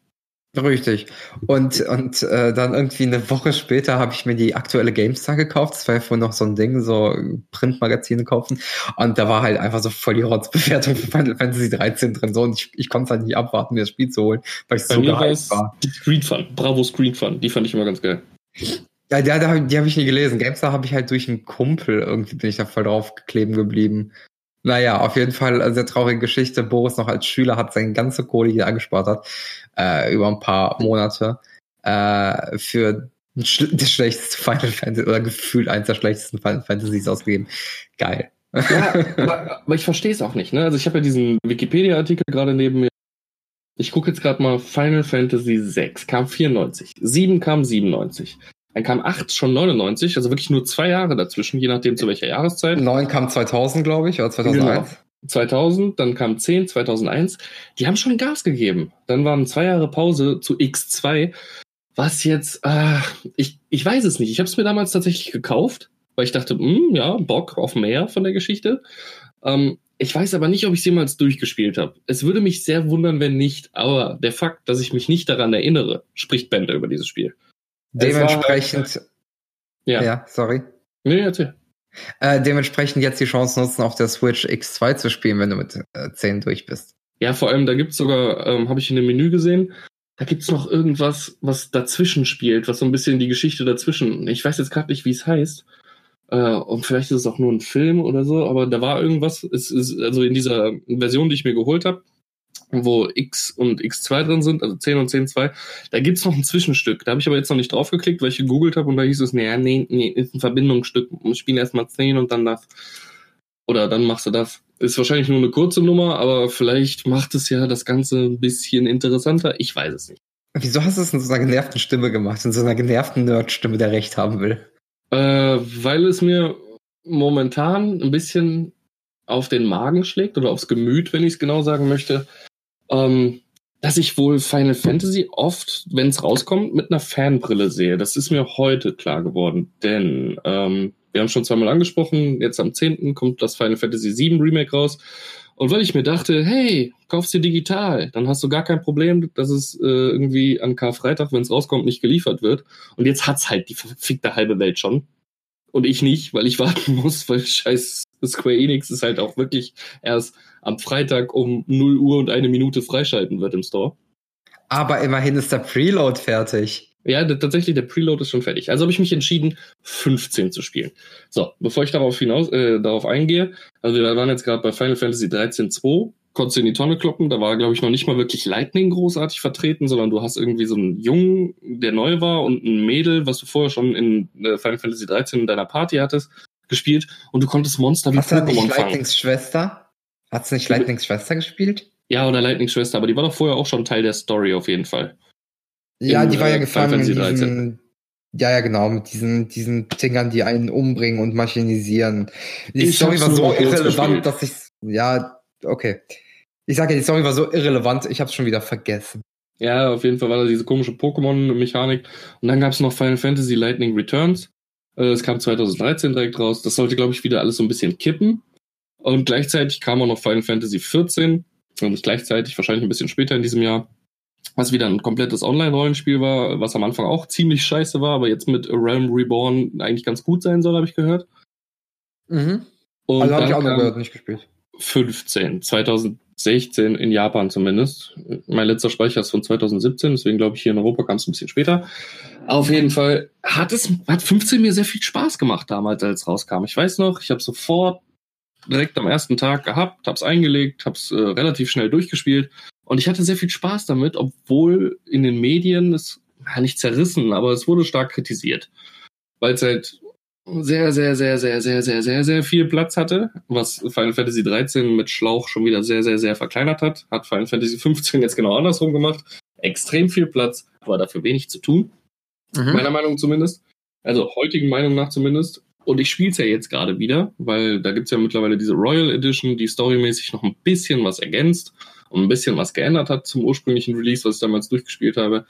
Richtig. Und, und äh, dann irgendwie eine Woche später habe ich mir die aktuelle GameStar gekauft. Das war ja vorhin noch so ein Ding, so Printmagazine kaufen. Und da war halt einfach so voll die Rotzbewertung für Final Fantasy 13 drin. So, und ich, ich konnte es halt nicht abwarten, mir das Spiel zu holen, weil ich so gehypt war. die Screen Fun. Bravo Screen Fun. Die fand ich immer ganz geil. Ja, die, die, die habe ich nie gelesen. GameStar habe ich halt durch einen Kumpel irgendwie bin ich da voll drauf kleben geblieben. Naja, auf jeden Fall eine sehr traurige Geschichte. Boris noch als Schüler hat seine ganze Kohle, die er angespart hat, äh, über ein paar Monate, äh, für *laughs* das schlechteste Final Fantasy oder gefühlt eins der schlechtesten Final Fantasies ausgegeben. Geil. Ja, *laughs* aber, aber ich verstehe es auch nicht. Ne? Also ich habe ja diesen Wikipedia-Artikel gerade neben mir. Ich gucke jetzt gerade mal Final Fantasy 6 kam 94, 7 kam 97, dann kam 8 schon 99, also wirklich nur zwei Jahre dazwischen, je nachdem zu welcher Jahreszeit. 9 kam 2000, glaube ich, oder 2001. 2000, dann kam 10, 2001. Die haben schon Gas gegeben. Dann waren zwei Jahre Pause zu X2. Was jetzt, äh, ich, ich weiß es nicht. Ich habe es mir damals tatsächlich gekauft, weil ich dachte, hm, ja, Bock auf mehr von der Geschichte. Ähm, ich weiß aber nicht, ob ich es jemals durchgespielt habe. Es würde mich sehr wundern, wenn nicht, aber der Fakt, dass ich mich nicht daran erinnere, spricht Bände über dieses Spiel. Es war- Dementsprechend, Ja. ja, sorry. Nee, erzähl. Äh, dementsprechend jetzt die Chance nutzen, auf der Switch X2 zu spielen, wenn du mit äh, 10 durch bist. Ja, vor allem, da gibt's sogar, ähm, habe ich in dem Menü gesehen, da gibt's noch irgendwas, was dazwischen spielt, was so ein bisschen die Geschichte dazwischen. Ich weiß jetzt gerade nicht, wie es heißt. Äh, und vielleicht ist es auch nur ein Film oder so, aber da war irgendwas, es ist also in dieser Version, die ich mir geholt habe, wo X und X2 drin sind, also 10 und 10.2, da gibt's noch ein Zwischenstück. Da habe ich aber jetzt noch nicht drauf geklickt, weil ich gegoogelt habe und da hieß es, nee, nee, nee, ist ein Verbindungsstück. Wir spielen erstmal 10 und dann das. Oder dann machst du das. Ist wahrscheinlich nur eine kurze Nummer, aber vielleicht macht es ja das Ganze ein bisschen interessanter. Ich weiß es nicht. Wieso hast du es in so einer genervten Stimme gemacht? In so einer genervten Nerd-Stimme, der recht haben will? Äh, weil es mir momentan ein bisschen auf den Magen schlägt oder aufs Gemüt, wenn ich es genau sagen möchte, ähm, dass ich wohl Final Fantasy oft, wenn es rauskommt, mit einer Fanbrille sehe. Das ist mir heute klar geworden, denn ähm, wir haben schon zweimal angesprochen, jetzt am 10. kommt das Final Fantasy VII Remake raus. Und weil ich mir dachte, hey, kaufst dir digital, dann hast du gar kein Problem, dass es äh, irgendwie an Karfreitag, wenn es rauskommt, nicht geliefert wird. Und jetzt hat's halt die verfickte halbe Welt schon. Und ich nicht, weil ich *laughs* warten muss, weil scheiß Square Enix ist halt auch wirklich erst am Freitag um 0 Uhr und eine Minute freischalten wird im Store. Aber immerhin ist der Preload fertig. Ja, tatsächlich, der Preload ist schon fertig. Also habe ich mich entschieden, 15 zu spielen. So, bevor ich darauf hinaus, äh, darauf eingehe, also wir waren jetzt gerade bei Final Fantasy 13.2, konntest du in die Tonne kloppen, da war, glaube ich, noch nicht mal wirklich Lightning großartig vertreten, sondern du hast irgendwie so einen Jungen, der neu war und ein Mädel, was du vorher schon in äh, Final Fantasy 13 in deiner Party hattest, gespielt und du konntest Monster wie Hast du nicht Pokémon fangen. Lightnings Schwester? Hast du nicht Lightnings Schwester gespielt? Ja, oder Lightning Schwester, aber die war doch vorher auch schon Teil der Story auf jeden Fall. Ja, In, die war ja äh, gefangen in diesen, ja, ja, genau, mit diesen, diesen Dingern, die einen umbringen und maschinisieren. Die Ich Story war so irrelevant, dass ich, ja, okay. Ich sage ja, die Story war so irrelevant, ich hab's schon wieder vergessen. Ja, auf jeden Fall war da diese komische Pokémon-Mechanik. Und dann gab es noch Final Fantasy Lightning Returns. Äh, Es kam 2013 direkt raus. Das sollte, glaube ich, wieder alles so ein bisschen kippen. Und gleichzeitig kam auch noch Final Fantasy 14. Und nicht gleichzeitig, wahrscheinlich ein bisschen später in diesem Jahr. Was wieder ein komplettes Online-Rollenspiel war, was am Anfang auch ziemlich scheiße war, aber jetzt mit A Realm Reborn eigentlich ganz gut sein soll, habe ich gehört. Mhm. Und Also habe ich auch noch gehört, nicht gespielt. 15, 2016 in Japan zumindest. Mein letzter Speicher ist von 2017, deswegen glaube ich, hier in Europa kam es ein bisschen später. Auf jeden Fall hat es, hat 15 mir sehr viel Spaß gemacht damals, als es rauskam. Ich weiß noch, ich habe sofort direkt am ersten Tag gehabt, hab's eingelegt, hab's äh, relativ schnell durchgespielt und ich hatte sehr viel Spaß damit, obwohl in den Medien es ja, nicht zerrissen, aber es wurde stark kritisiert, weil es halt sehr, sehr, sehr, sehr, sehr, sehr, sehr, sehr viel Platz hatte, was Final Fantasy 13 mit Schlauch schon wieder sehr, sehr, sehr verkleinert hat. Hat Final Fantasy 15 jetzt genau andersrum gemacht. Extrem viel Platz, aber dafür wenig zu tun, Mhm. meiner Meinung zumindest. Also heutigen Meinung nach zumindest. Und ich spiele es ja jetzt gerade wieder, weil da gibt's ja mittlerweile diese Royal Edition, die storymäßig noch ein bisschen was ergänzt und ein bisschen was geändert hat zum ursprünglichen Release, was ich damals durchgespielt habe.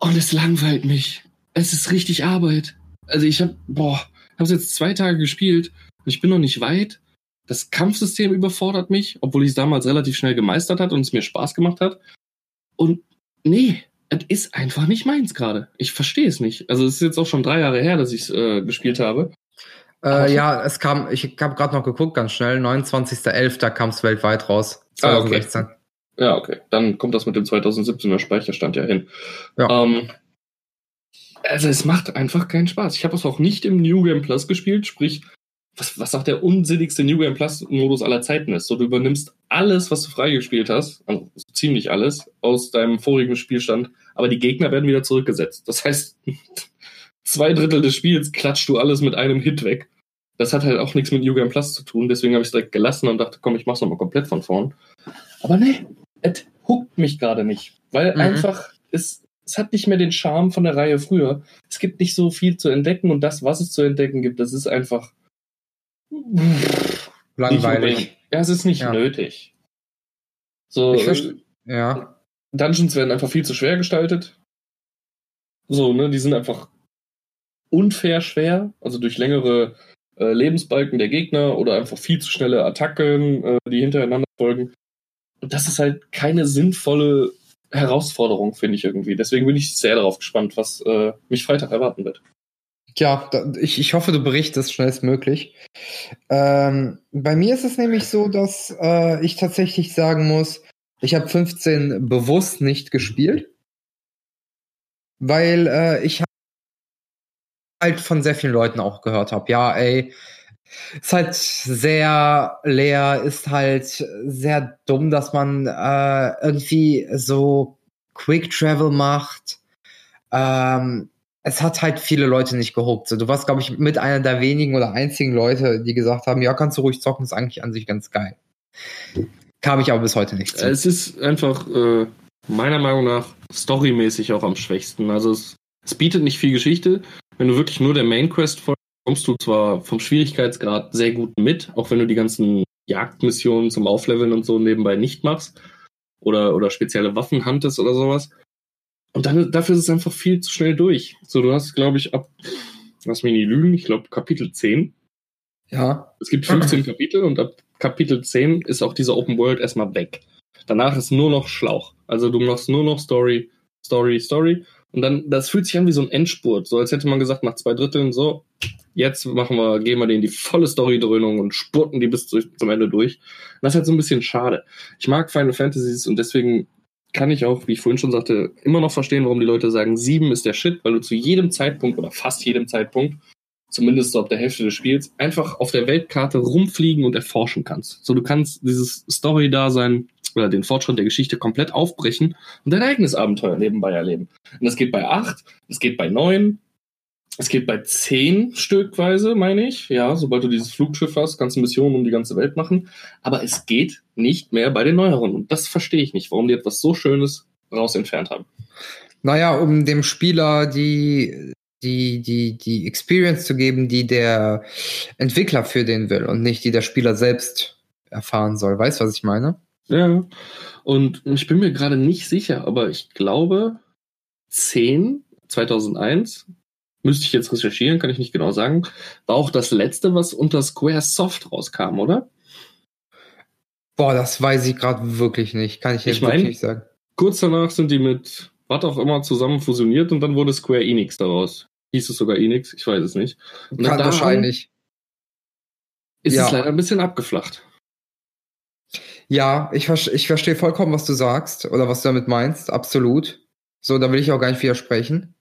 Und es langweilt mich. Es ist richtig Arbeit. Also ich habe, boah, habe es jetzt zwei Tage gespielt und ich bin noch nicht weit. Das Kampfsystem überfordert mich, obwohl ich es damals relativ schnell gemeistert hat und es mir Spaß gemacht hat. Und nee, es ist einfach nicht meins gerade. Ich verstehe es nicht. Also es ist jetzt auch schon drei Jahre her, dass ich es äh, gespielt habe. Äh, ja, es kam, ich habe gerade noch geguckt, ganz schnell, 29.11. kam es weltweit raus. Ah, okay. 2016. Ja, okay. Dann kommt das mit dem 2017er Speicherstand ja hin. Ja. Ähm, also es macht einfach keinen Spaß. Ich habe es auch nicht im New Game Plus gespielt, sprich, was, was auch der unsinnigste New Game Plus Modus aller Zeiten ist. So, du übernimmst alles, was du freigespielt hast, also so ziemlich alles, aus deinem vorigen Spielstand, aber die Gegner werden wieder zurückgesetzt. Das heißt, *laughs* zwei Drittel des Spiels klatscht du alles mit einem Hit weg. Das hat halt auch nichts mit New Game Plus zu tun, deswegen habe ich es direkt gelassen und dachte, komm, ich mach's nochmal komplett von vorn. Aber nee, es huckt mich gerade nicht, weil Mhm. einfach es, es hat nicht mehr den Charme von der Reihe früher. Es gibt nicht so viel zu entdecken und das, was es zu entdecken gibt, das ist einfach nicht Langweilig. Ja, es ist nicht Ja. nötig. So, Ich äh, verste- Ja. Dungeons werden einfach viel zu schwer gestaltet. So, ne, die sind einfach unfair schwer, also durch längere äh, Lebensbalken der Gegner oder einfach viel zu schnelle Attacken, äh, die hintereinander folgen. Und das ist halt keine sinnvolle Herausforderung, finde ich irgendwie. Deswegen bin ich sehr darauf gespannt, was äh, mich Freitag erwarten wird. Ja, ich, ich hoffe, du berichtest schnellstmöglich. Ähm, bei mir ist es nämlich so, dass äh, ich tatsächlich sagen muss, ich habe 15 bewusst nicht gespielt, weil äh, ich halt von sehr vielen Leuten auch gehört habe, ja, ey, ist halt sehr leer, ist halt sehr dumm, dass man äh, irgendwie so Quick Travel macht. Ähm, es hat halt viele Leute nicht gehuckt. So, du warst, glaube ich, mit einer der wenigen oder einzigen Leute, die gesagt haben, ja, kannst du ruhig zocken, ist eigentlich an sich ganz geil. Kam ich aber bis heute nicht zu. Es ist einfach äh, meiner Meinung nach storymäßig auch am schwächsten. Also es, es bietet nicht viel Geschichte. Wenn du wirklich nur der Main Quest folgst, kommst du zwar vom Schwierigkeitsgrad sehr gut mit, auch wenn du die ganzen Jagdmissionen zum Aufleveln und so nebenbei nicht machst oder, oder spezielle Waffen huntest oder sowas. Und dann, dafür ist es einfach viel zu schnell durch. So, du hast, glaube ich, ab, lass mich nicht lügen, ich glaube Kapitel 10 ja. es gibt 15 Kapitel und ab Kapitel 10 ist auch diese Open World erstmal weg. Danach ist nur noch Schlauch. Also du machst nur noch Story, Story, Story. Und dann, das fühlt sich an wie so ein Endspurt. So als hätte man gesagt, nach zwei Dritteln, so, jetzt machen wir, gehen wir denen die volle Story-Dröhnung und spurten die bis zu, zum Ende durch. Und das ist halt so ein bisschen schade. Ich mag Final Fantasies und deswegen kann ich auch, wie ich vorhin schon sagte, immer noch verstehen, warum die Leute sagen, sieben ist der Shit, weil du zu jedem Zeitpunkt oder fast jedem Zeitpunkt zumindest so ab der Hälfte des Spiels, einfach auf der Weltkarte rumfliegen und erforschen kannst. So, du kannst dieses Story-Dasein oder den Fortschritt der Geschichte komplett aufbrechen und dein eigenes Abenteuer nebenbei erleben. Und das geht bei acht, das geht bei neun, es geht bei zehn Stückweise, meine ich. Ja, sobald du dieses Flugschiff hast, kannst du Missionen um die ganze Welt machen. Aber es geht nicht mehr bei den neueren. Und das verstehe ich nicht, warum die etwas so Schönes raus entfernt haben. Naja, um dem Spieler die, die, die, die Experience zu geben, die der Entwickler für den will und nicht die der Spieler selbst erfahren soll. Weißt du, was ich meine? Ja. Und ich bin mir gerade nicht sicher, aber ich glaube, 10, 2001, müsste ich jetzt recherchieren, kann ich nicht genau sagen, war auch das letzte, was unter Square Soft rauskam, oder? Boah, das weiß ich gerade wirklich nicht. Kann ich jetzt Ich mein- wirklich nicht sagen. Kurz danach sind die mit was auch immer zusammen fusioniert und dann wurde Square Enix daraus. Hieß es sogar Enix? Ich weiß es nicht. Und Kann wahrscheinlich. Ist Ja. es leider ein bisschen abgeflacht. Ja, ich, ich verstehe vollkommen, was du sagst oder was du damit meinst. Absolut. So, da will ich auch gar nicht widersprechen.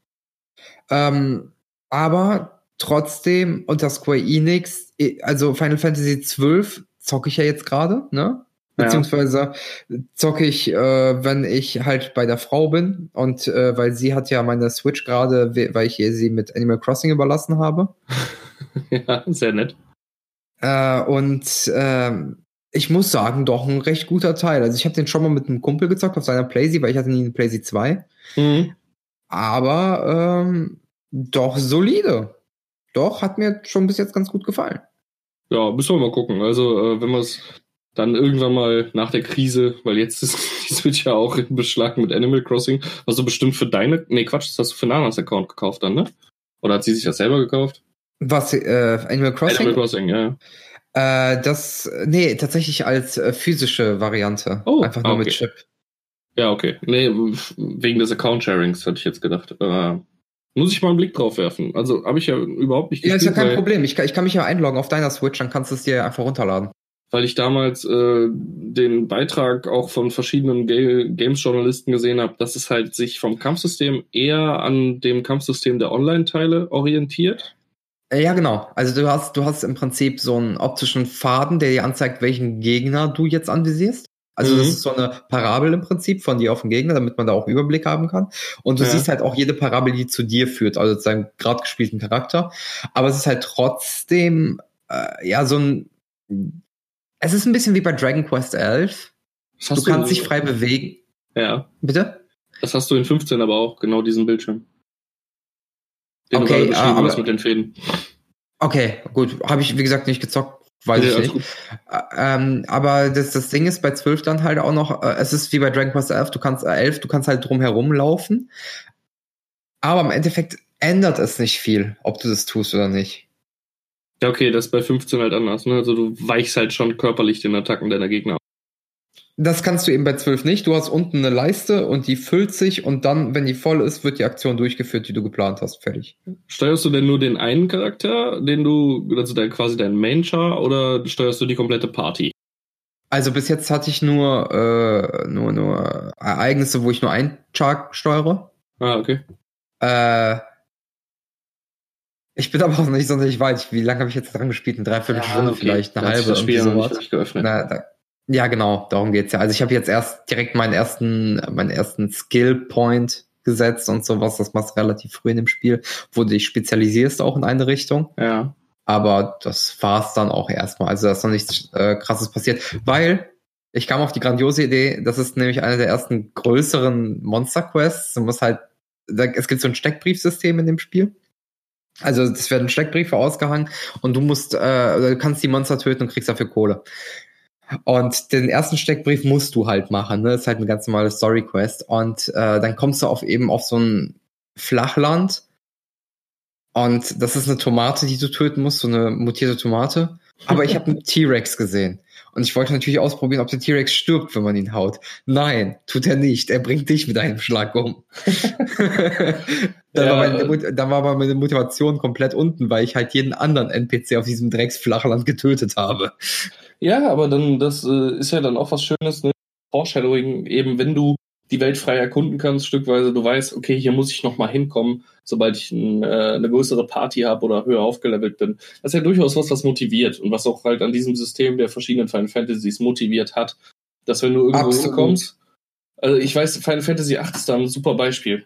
Ähm, aber trotzdem unter Square Enix, also Final Fantasy XII zocke ich ja jetzt gerade, ne? Beziehungsweise zocke ich, äh, wenn ich halt bei der Frau bin und äh, weil sie hat ja meine Switch gerade, we- weil ich ihr sie mit Animal Crossing überlassen habe. *laughs* ja, sehr nett. Äh, und ähm, ich muss sagen, doch ein recht guter Teil. Also ich habe den schon mal mit einem Kumpel gezockt auf seiner Playsee, weil ich hatte nie eine Playsee 2. Mhm. Aber ähm, doch solide. doch, hat mir schon bis jetzt ganz gut gefallen. Ja, müssen wir mal gucken. Also, äh, wenn wir es dann irgendwann mal nach der Krise, weil jetzt ist *laughs* die Switch ja auch in Beschlag mit Animal Crossing, was du bestimmt für deine, nee, Quatsch, das hast du für Nanas Account gekauft dann, ne? Oder hat sie sich das selber gekauft? Was, äh, Animal Crossing? Animal Crossing, ja. Äh, das, nee, tatsächlich als äh, physische Variante. Oh, Einfach nur ah, mit okay. Chip. Ja, okay. Nee, wegen des Account-Sharings hatte ich jetzt gedacht. Äh, muss ich mal einen Blick drauf werfen. Also habe ich ja überhaupt nicht Ja, ist ja kein Problem. Ich kann, ich kann mich ja einloggen auf deiner Switch, dann kannst du es dir einfach runterladen. weil ich damals äh, den Beitrag auch von verschiedenen Ga Games-Journalisten gesehen habe, dass es halt sich vom Kampfsystem eher an dem Kampfsystem der Online-Teile orientiert. Äh, Ja, genau. Also du hast, du hast im Prinzip so einen optischen Faden, der dir anzeigt, welchen Gegner du jetzt anvisierst. Also Mhm. das ist so eine Parabel im Prinzip von dir auf den Gegner, damit man da auch Überblick haben kann. Und du Ja. siehst halt auch jede Parabel, die zu dir führt, also zu deinem gerade gespielten Charakter. Aber es ist halt trotzdem, äh, ja, so ein, es ist ein bisschen wie bei Dragon Quest 11. Das Du hast kannst dich frei bewegen. Ja, Bitte? das hast du in 15 aber auch, genau diesen Bildschirm. Den Okay, du gerade beschrieben aber- hast mit den Fäden. Okay, gut. Habe ich, wie gesagt, nicht gezockt. Weiß Nee, ich nicht. Ähm, aber das, das Ding ist bei 12 dann halt auch noch, äh, es ist wie bei Dragon Quest 11, du kannst, äh, 11, du kannst halt drum herum laufen. Aber im Endeffekt ändert es nicht viel, ob du das tust oder nicht. Ja, okay, das ist bei 15 halt anders. Ne? Also du weichst halt schon körperlich den Attacken deiner Gegner. Das kannst du eben bei 12 nicht. Du hast unten eine Leiste und die füllt sich und dann, wenn die voll ist, wird die Aktion durchgeführt, die du geplant hast. Fertig. Steuerst du denn nur den einen Charakter, den du, also dein, quasi deinen Main-Char, oder steuerst du die komplette Party? Also bis jetzt hatte ich nur, äh, nur, nur Ereignisse, wo ich nur einen Char steuere. Ah, okay. Äh, ich bin aber auch nicht sonderlich weit. Wie lange habe ich jetzt dran gespielt? Eine Dreiviertelstunde okay. vielleicht, eine Da halbe. das Spiel noch nicht geöffnet. Na, da, ja, genau, darum geht's ja. Also ich habe jetzt erst direkt meinen ersten, meinen ersten Skill Point gesetzt und sowas. Das machst du relativ früh in dem Spiel, wo du dich spezialisierst auch in eine Richtung. Ja. Aber das war's dann auch erstmal. Also da ist noch nichts äh, krasses passiert. Weil ich kam auf die grandiose Idee, das ist nämlich eine der ersten größeren Monster Quests. Du musst halt, da, es gibt so ein Steckbriefsystem in dem Spiel. Also es werden Steckbriefe ausgehangen und du musst, äh, du kannst die Monster töten und kriegst dafür Kohle. Und den ersten Steckbrief musst du halt machen, ne? Das ist halt eine ganz normale Story Quest. Und äh, dann kommst du auf eben auf so ein Flachland. Und das ist eine Tomate, die du töten musst, so eine mutierte Tomate. Aber ich habe *laughs* einen T-Rex gesehen. Und ich wollte natürlich ausprobieren, ob der T-Rex stirbt, wenn man ihn haut. Nein, tut er nicht. Er bringt dich mit einem Schlag um. *laughs* dann, Ja. war meine, Mot- dann war meine Motivation komplett unten, weil ich halt jeden anderen NPC auf diesem Drecksflachland getötet habe. Ja, aber dann, das äh, ist ja dann auch was Schönes, ne? Foreshadowing, eben wenn du die Welt frei erkunden kannst, stückweise, du weißt, okay, hier muss ich noch mal hinkommen, sobald ich ein, äh, eine größere Party habe oder höher aufgelevelt bin. Das ist ja durchaus was, was motiviert und was auch halt an diesem System der verschiedenen Final Fantasies motiviert hat, dass wenn du irgendwo Absolut. hinkommst, also ich weiß, Final Fantasy 8 ist da ein super Beispiel.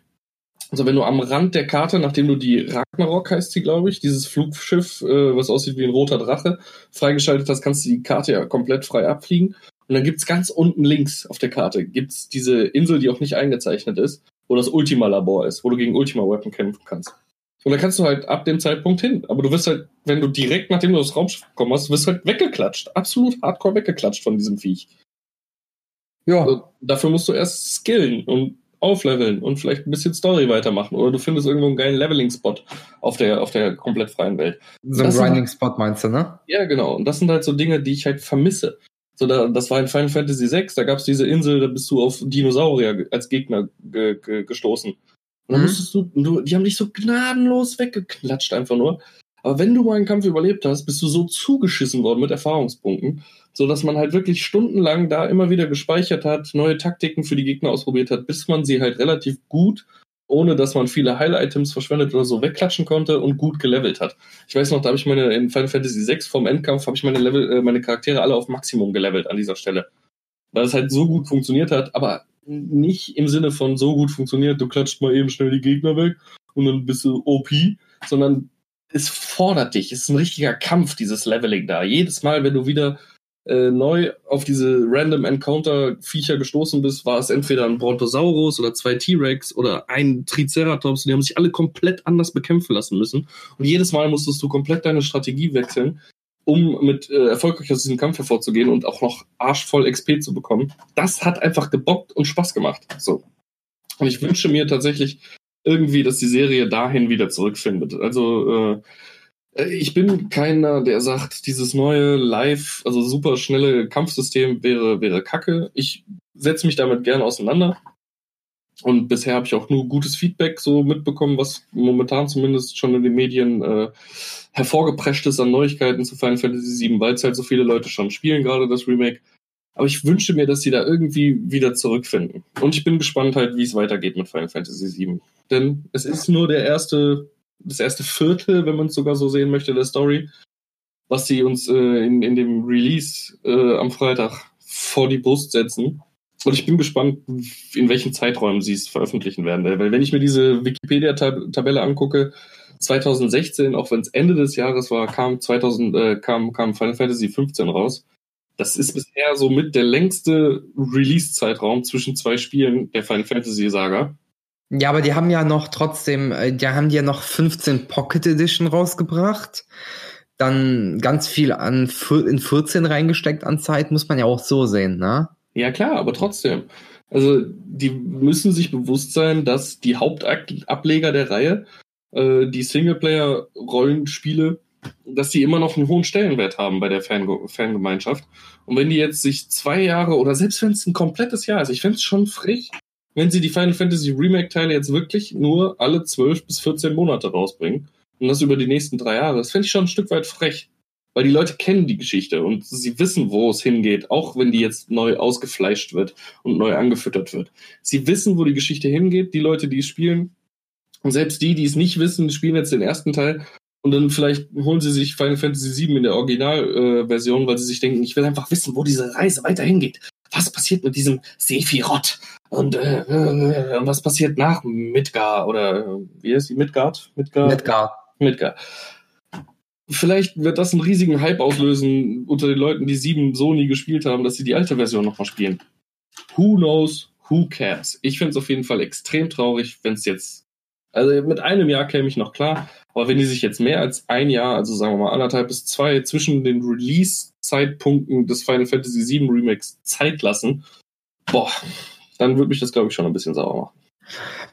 Also wenn du am Rand der Karte, nachdem du die Ragnarok heißt sie, glaube ich, dieses Flugschiff, äh, was aussieht wie ein roter Drache, freigeschaltet hast, kannst du die Karte ja komplett frei abfliegen. Und dann gibt's ganz unten links auf der Karte gibt's diese Insel, die auch nicht eingezeichnet ist, wo das Ultima-Labor ist, wo du gegen Ultima-Weapon kämpfen kannst. Und da kannst du halt ab dem Zeitpunkt hin. Aber du wirst halt, wenn du direkt nachdem du das Raumschiff bekommen hast, wirst halt weggeklatscht. Absolut hardcore weggeklatscht von diesem Viech. Ja. Also, dafür musst du erst skillen und aufleveln und vielleicht ein bisschen Story weitermachen. Oder du findest irgendwo einen geilen Leveling-Spot auf der, auf der komplett freien Welt. So ein Grinding-Spot meinst du, ne? Ja, genau. Und das sind halt so Dinge, die ich halt vermisse. So, da, das war in Final Fantasy VI, da gab's diese Insel, da bist du auf Dinosaurier als Gegner ge, ge, gestoßen. Und dann Mhm. musstest du, du, die haben dich so gnadenlos weggeklatscht einfach nur. Aber wenn du mal einen Kampf überlebt hast, bist du so zugeschissen worden mit Erfahrungspunkten, so dass man halt wirklich stundenlang da immer wieder gespeichert hat, neue Taktiken für die Gegner ausprobiert hat, bis man sie halt relativ gut, ohne dass man viele Heil-Items verschwendet oder so, wegklatschen konnte und gut gelevelt hat. Ich weiß noch, da habe ich meine, in Final Fantasy VI vom Endkampf, habe ich meine Level, äh, meine Charaktere alle auf Maximum gelevelt an dieser Stelle. Weil es halt so gut funktioniert hat, aber nicht im Sinne von so gut funktioniert, du klatscht mal eben schnell die Gegner weg und dann bist du OP, sondern es fordert dich. Es ist ein richtiger Kampf, dieses Leveling da. Jedes Mal, wenn du wieder äh, neu auf diese Random Encounter Viecher gestoßen bist, war es entweder ein Brontosaurus oder zwei T-Rex oder ein Triceratops. Die haben sich alle komplett anders bekämpfen lassen müssen. Und jedes Mal musstest du komplett deine Strategie wechseln, um mit äh, erfolgreich aus diesem Kampf hervorzugehen und auch noch arschvoll XP zu bekommen. Das hat einfach gebockt und Spaß gemacht. So. Und ich wünsche mir tatsächlich irgendwie, dass die Serie dahin wieder zurückfindet. Also äh, ich bin keiner, der sagt, dieses neue Live, also super schnelle Kampfsystem wäre, wäre Kacke. Ich setze mich damit gern auseinander. Und bisher habe ich auch nur gutes Feedback so mitbekommen, was momentan zumindest schon in den Medien äh, hervorgeprescht ist an Neuigkeiten zu Final Fantasy VII, weil es halt so viele Leute schon spielen, gerade das Remake. Aber ich wünsche mir, dass sie da irgendwie wieder zurückfinden. Und ich bin gespannt halt, wie es weitergeht mit Final Fantasy VII. Denn es ist nur der erste, das erste Viertel, wenn man es sogar so sehen möchte, der Story, was sie uns äh, in, in dem Release äh, am Freitag vor die Brust setzen. Und ich bin gespannt, in welchen Zeiträumen sie es veröffentlichen werden. Weil wenn ich mir diese Wikipedia-Tabelle angucke, 2016, auch wenn es Ende des Jahres war, kam 2000 äh, kam, kam Final Fantasy 15 raus. Das ist bisher so mit der längste Release-Zeitraum zwischen zwei Spielen der Final Fantasy Saga. Ja, aber die haben ja noch trotzdem, äh, die haben die ja noch 15 Pocket Edition rausgebracht. Dann ganz viel an in 14 reingesteckt an Zeit, muss man ja auch so sehen, ne? Ja klar, aber trotzdem. Also die müssen sich bewusst sein, dass die Hauptableger der Reihe, äh, die Singleplayer-Rollenspiele, dass die immer noch einen hohen Stellenwert haben bei der Fange Fangemeinschaft. Und wenn die jetzt sich zwei Jahre oder selbst wenn es ein komplettes Jahr ist, ich fände es schon frech, wenn sie die Final Fantasy Remake-Teile jetzt wirklich nur alle 12 bis 14 Monate rausbringen und das über die nächsten drei Jahre, das fände ich schon ein Stück weit frech. Weil die Leute kennen die Geschichte und sie wissen, wo es hingeht, auch wenn die jetzt neu ausgefleischt wird und neu angefüttert wird. Sie wissen, wo die Geschichte hingeht, die Leute, die es spielen. Und selbst die, die es nicht wissen, spielen jetzt den ersten Teil und dann vielleicht holen sie sich Final Fantasy VII in der Originalversion, äh, weil sie sich denken, ich will einfach wissen, wo diese Reise weiter hingeht. Was passiert mit diesem Sephiroth? Und äh, äh, was passiert nach Midgar oder äh, wie ist die Midgard? Midgard? Midgard. Midgar. Vielleicht wird das einen riesigen Hype auslösen unter den Leuten, die sieben so nie gespielt haben, dass sie die alte Version nochmal spielen. Who knows? Who cares? Ich finde es auf jeden Fall extrem traurig, wenn es jetzt. Also mit einem Jahr käme ich noch klar, aber wenn die sich jetzt mehr als ein Jahr, also sagen wir mal anderthalb bis zwei, zwischen den Release-Zeitpunkten des Final Fantasy VII Remakes Zeit lassen, boah, dann würde mich das, glaube ich, schon ein bisschen sauer machen.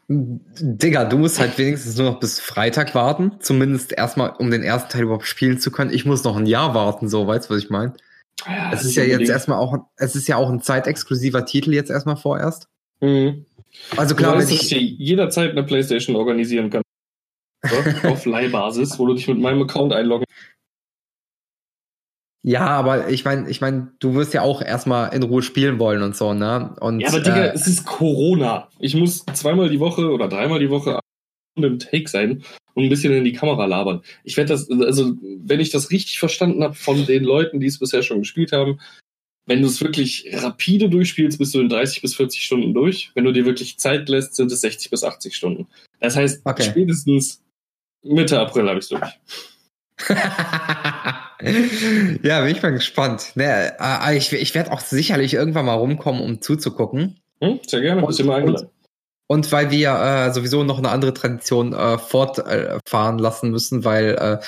Digga, du musst halt wenigstens nur noch bis Freitag warten. Zumindest erstmal, um den ersten Teil überhaupt spielen zu können. Ich muss noch ein Jahr warten, so, weißt du, was ich meine? Ja, Es ist ja jetzt erstmal auch, es ist ja auch ein zeitexklusiver Titel jetzt erstmal vorerst. Mhm. Also Klar, klar, dass wenn ich dir jederzeit eine Playstation organisieren kann. *laughs* Auf Leihbasis, wo du dich mit meinem Account einloggen ja, aber ich meine, ich meine, du wirst ja auch erstmal in Ruhe spielen wollen und so, ne? Und, Ja, aber Digga, äh, es ist Corona. Ich muss zweimal die Woche oder dreimal die Woche im Take sein und ein bisschen in die Kamera labern. Ich werde das, also wenn ich das richtig verstanden habe von den Leuten, die es bisher schon gespielt haben, wenn du es wirklich rapide durchspielst, bist du in 30 bis 40 Stunden durch. Wenn du dir wirklich Zeit lässt, sind es 60 bis 80 Stunden. Das heißt, Okay. spätestens Mitte April habe ich es durch. *laughs* ja, bin ich mal gespannt. Ne, äh, ich ich werde auch sicherlich irgendwann mal rumkommen, um zuzugucken. Hm? Sehr gerne, bist immer eingeladen. Und weil wir äh, sowieso noch eine andere Tradition äh, fortfahren lassen müssen, weil äh,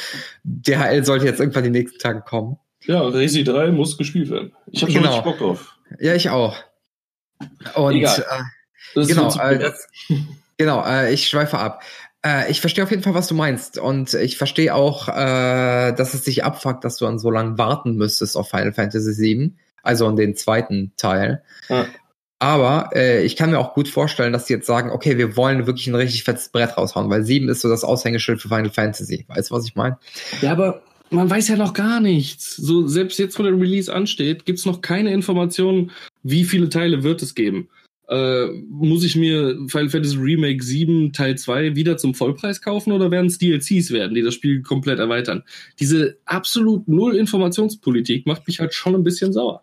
DHL sollte jetzt irgendwann die nächsten Tage kommen. Ja, Resi 3 muss gespielt werden. Ich habe schon Genau. richtig Bock drauf. Ja, ich auch. Und Egal. äh, Das ist Genau, äh. *laughs* Genau, äh, ich schweife ab. Äh, ich verstehe auf jeden Fall, was du meinst. Und ich verstehe auch, äh, dass es dich abfuckt, dass du dann so lange warten müsstest auf Final Fantasy VII. Also an den zweiten Teil. Ja. Aber äh, ich kann mir auch gut vorstellen, dass sie jetzt sagen, okay, wir wollen wirklich ein richtig fettes Brett raushauen, weil 7 ist so das Aushängeschild für Final Fantasy. Weißt du, was ich meine? Ja, aber man weiß ja noch gar nichts. So, selbst jetzt, wo der Release ansteht, gibt's noch keine Informationen, wie viele Teile wird es geben. Äh, muss ich mir Final Fantasy Remake 7 Teil 2 wieder zum Vollpreis kaufen oder werden es DLCs werden, die das Spiel komplett erweitern? Diese absolut null Informationspolitik macht mich halt schon ein bisschen sauer.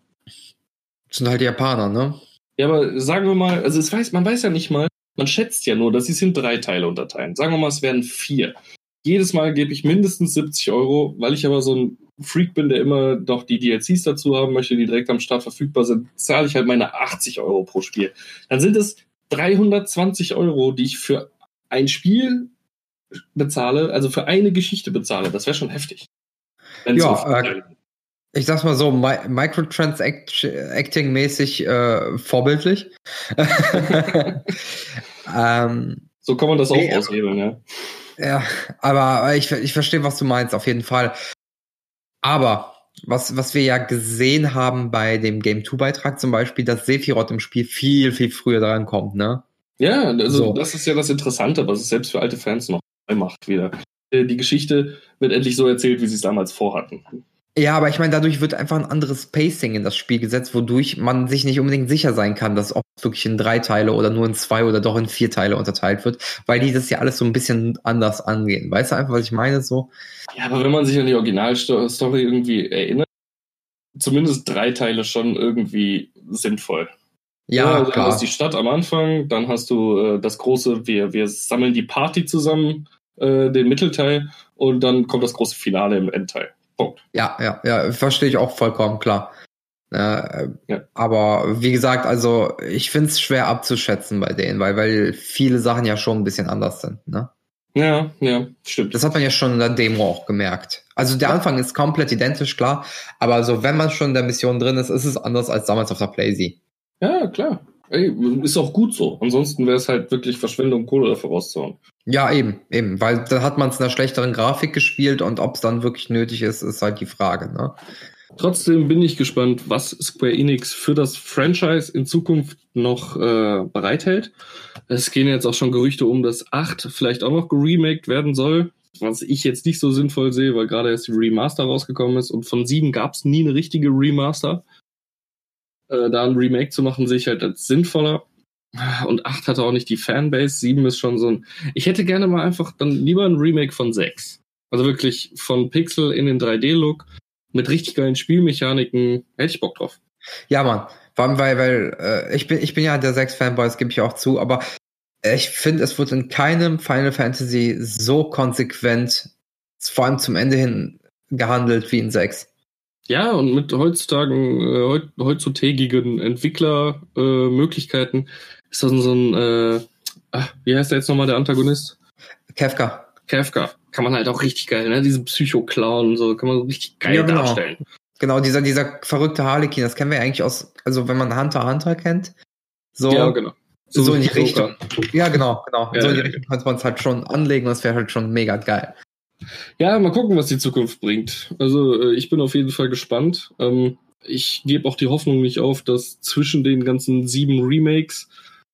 Das sind halt die Japaner, ne? Ja, aber sagen wir mal, also es weiß, man weiß ja nicht mal, man schätzt ja nur, dass sie es in drei Teile unterteilen. Sagen wir mal, es werden vier. Jedes Mal gebe ich mindestens 70 Euro, weil ich aber so ein Freak bin, der immer doch die DLCs dazu haben möchte, die direkt am Start verfügbar sind, zahle ich halt meine 80 Euro pro Spiel. Dann sind es 320 Euro, die ich für ein Spiel bezahle, also für eine Geschichte bezahle. Das wäre schon heftig. Ja, äh. Ich sag's mal so, Mi Microtransacting-mäßig äh, vorbildlich. *laughs* *laughs* ähm, so kann man das auch nee, aushebeln, ja. Ja, aber ich, ich verstehe, was du meinst, auf jeden Fall. Aber was, was wir ja gesehen haben bei dem Game 2-Beitrag zum Beispiel, dass Sephiroth im Spiel viel, viel früher dran kommt, ne? Ja, also So. das ist ja das Interessante, was es selbst für alte Fans noch neu macht wieder. Äh, Die Geschichte wird endlich so erzählt, wie sie es damals vorhatten. Ja, aber ich meine, dadurch wird einfach ein anderes Pacing in das Spiel gesetzt, wodurch man sich nicht unbedingt sicher sein kann, dass ob es wirklich in drei Teile oder nur in zwei oder doch in vier Teile unterteilt wird, weil die das ja alles so ein bisschen anders angehen. Weißt du einfach, was ich meine? So, Ja, aber wenn man sich an die Originalstory irgendwie erinnert, zumindest drei Teile schon irgendwie sinnvoll. ja, also Du klar. hast die Stadt am Anfang, dann hast du äh, das große, wir, wir sammeln die Party zusammen, äh, den Mittelteil, und dann kommt das große Finale im Endteil. Punkt. Ja, ja, ja, verstehe ich auch vollkommen, klar. Äh, Ja. Aber wie gesagt, also ich finde es schwer abzuschätzen bei denen, weil, weil viele Sachen ja schon ein bisschen anders sind. Ne? Ja, ja, stimmt. Das hat man ja schon in der Demo auch gemerkt. Also der Anfang ist komplett identisch, klar, aber so wenn man schon in der Mission drin ist, ist es anders als damals auf der Playsee. Ja, klar. Ey, ist auch gut so. Ansonsten wäre es halt wirklich Verschwendung, Kohle dafür rauszuhauen. Ja, eben, eben, weil da hat man es in einer schlechteren Grafik gespielt und ob es dann wirklich nötig ist, ist halt die Frage. Ne? Trotzdem bin ich gespannt, was Square Enix für das Franchise in Zukunft noch äh, bereithält. Es gehen jetzt auch schon Gerüchte um, dass 8 vielleicht auch noch geremaked werden soll, was ich jetzt nicht so sinnvoll sehe, weil gerade erst die Remaster rausgekommen ist und von 7 gab es nie eine richtige Remaster. Äh, da ein Remake zu machen, sehe ich halt als sinnvoller. Und 8 hatte auch nicht die Fanbase, 7 ist schon so ein. Ich hätte gerne mal einfach dann lieber ein Remake von 6. Also wirklich von Pixel in den 3D-Look mit richtig geilen Spielmechaniken. Hätte ich Bock drauf. Ja, Mann. Vor allem, weil, weil äh, ich bin, ich bin ja der sechs Fanboy, das gebe ich auch zu, aber ich finde, es wird in keinem Final Fantasy so konsequent, vor allem zum Ende hin, gehandelt wie in 6. Ja, und mit heutzutage, äh, heut, heutzutägigen Entwicklermöglichkeiten äh, ist das so ein, äh, ach, wie heißt der jetzt nochmal, der Antagonist? Kefka. Kafka. Kann man halt auch richtig geil, ne? Diesen Psycho-Clown und so, kann man so richtig geil Ja, genau. darstellen. Genau, dieser, dieser verrückte Harlequin, das kennen wir eigentlich aus, also wenn man Hunter Hunter kennt. So, Ja, genau. so, in die. Richtung. Ja, genau, genau. Ja, so in die ja, Richtung könnte man es halt schon anlegen und es wäre halt schon mega geil. Ja, mal gucken, was die Zukunft bringt. Also äh, ich bin auf jeden Fall gespannt. Ähm, ich gebe auch die Hoffnung nicht auf, dass zwischen den ganzen sieben Remakes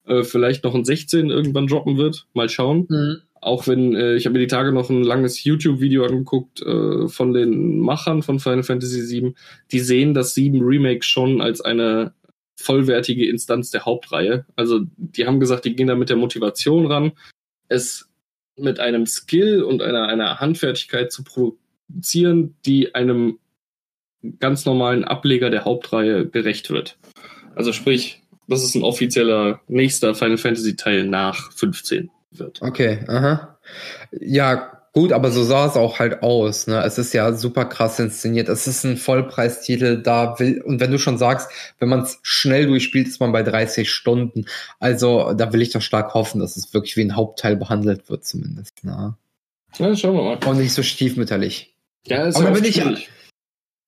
äh, vielleicht noch ein 16 irgendwann droppen wird. Mal schauen. Auch wenn, äh, ich habe mir die Tage noch ein langes YouTube-Video angeguckt von den Machern von Final Fantasy VII. Die sehen das 7 Remake schon als eine vollwertige Instanz der Hauptreihe. Also die haben gesagt, die gehen da mit der Motivation ran, es mit einem Skill und einer, einer Handfertigkeit zu produzieren, die einem ganz normalen Ableger der Hauptreihe gerecht wird. Also sprich, das ist ein offizieller nächster Final Fantasy Teil nach 15 wird. Okay, aha. Ja, gut, aber so sah es auch halt aus. Ne? Es ist ja super krass inszeniert. Es ist ein Vollpreistitel. Da will und wenn du schon sagst, wenn man es schnell durchspielt, ist man bei 30 Stunden. Also da will ich doch stark hoffen, dass es wirklich wie ein Hauptteil behandelt wird, zumindest. Ne? Ja, schauen wir mal. Und nicht so stiefmütterlich. Ja, ist Aber ja da bin ich- schwierig.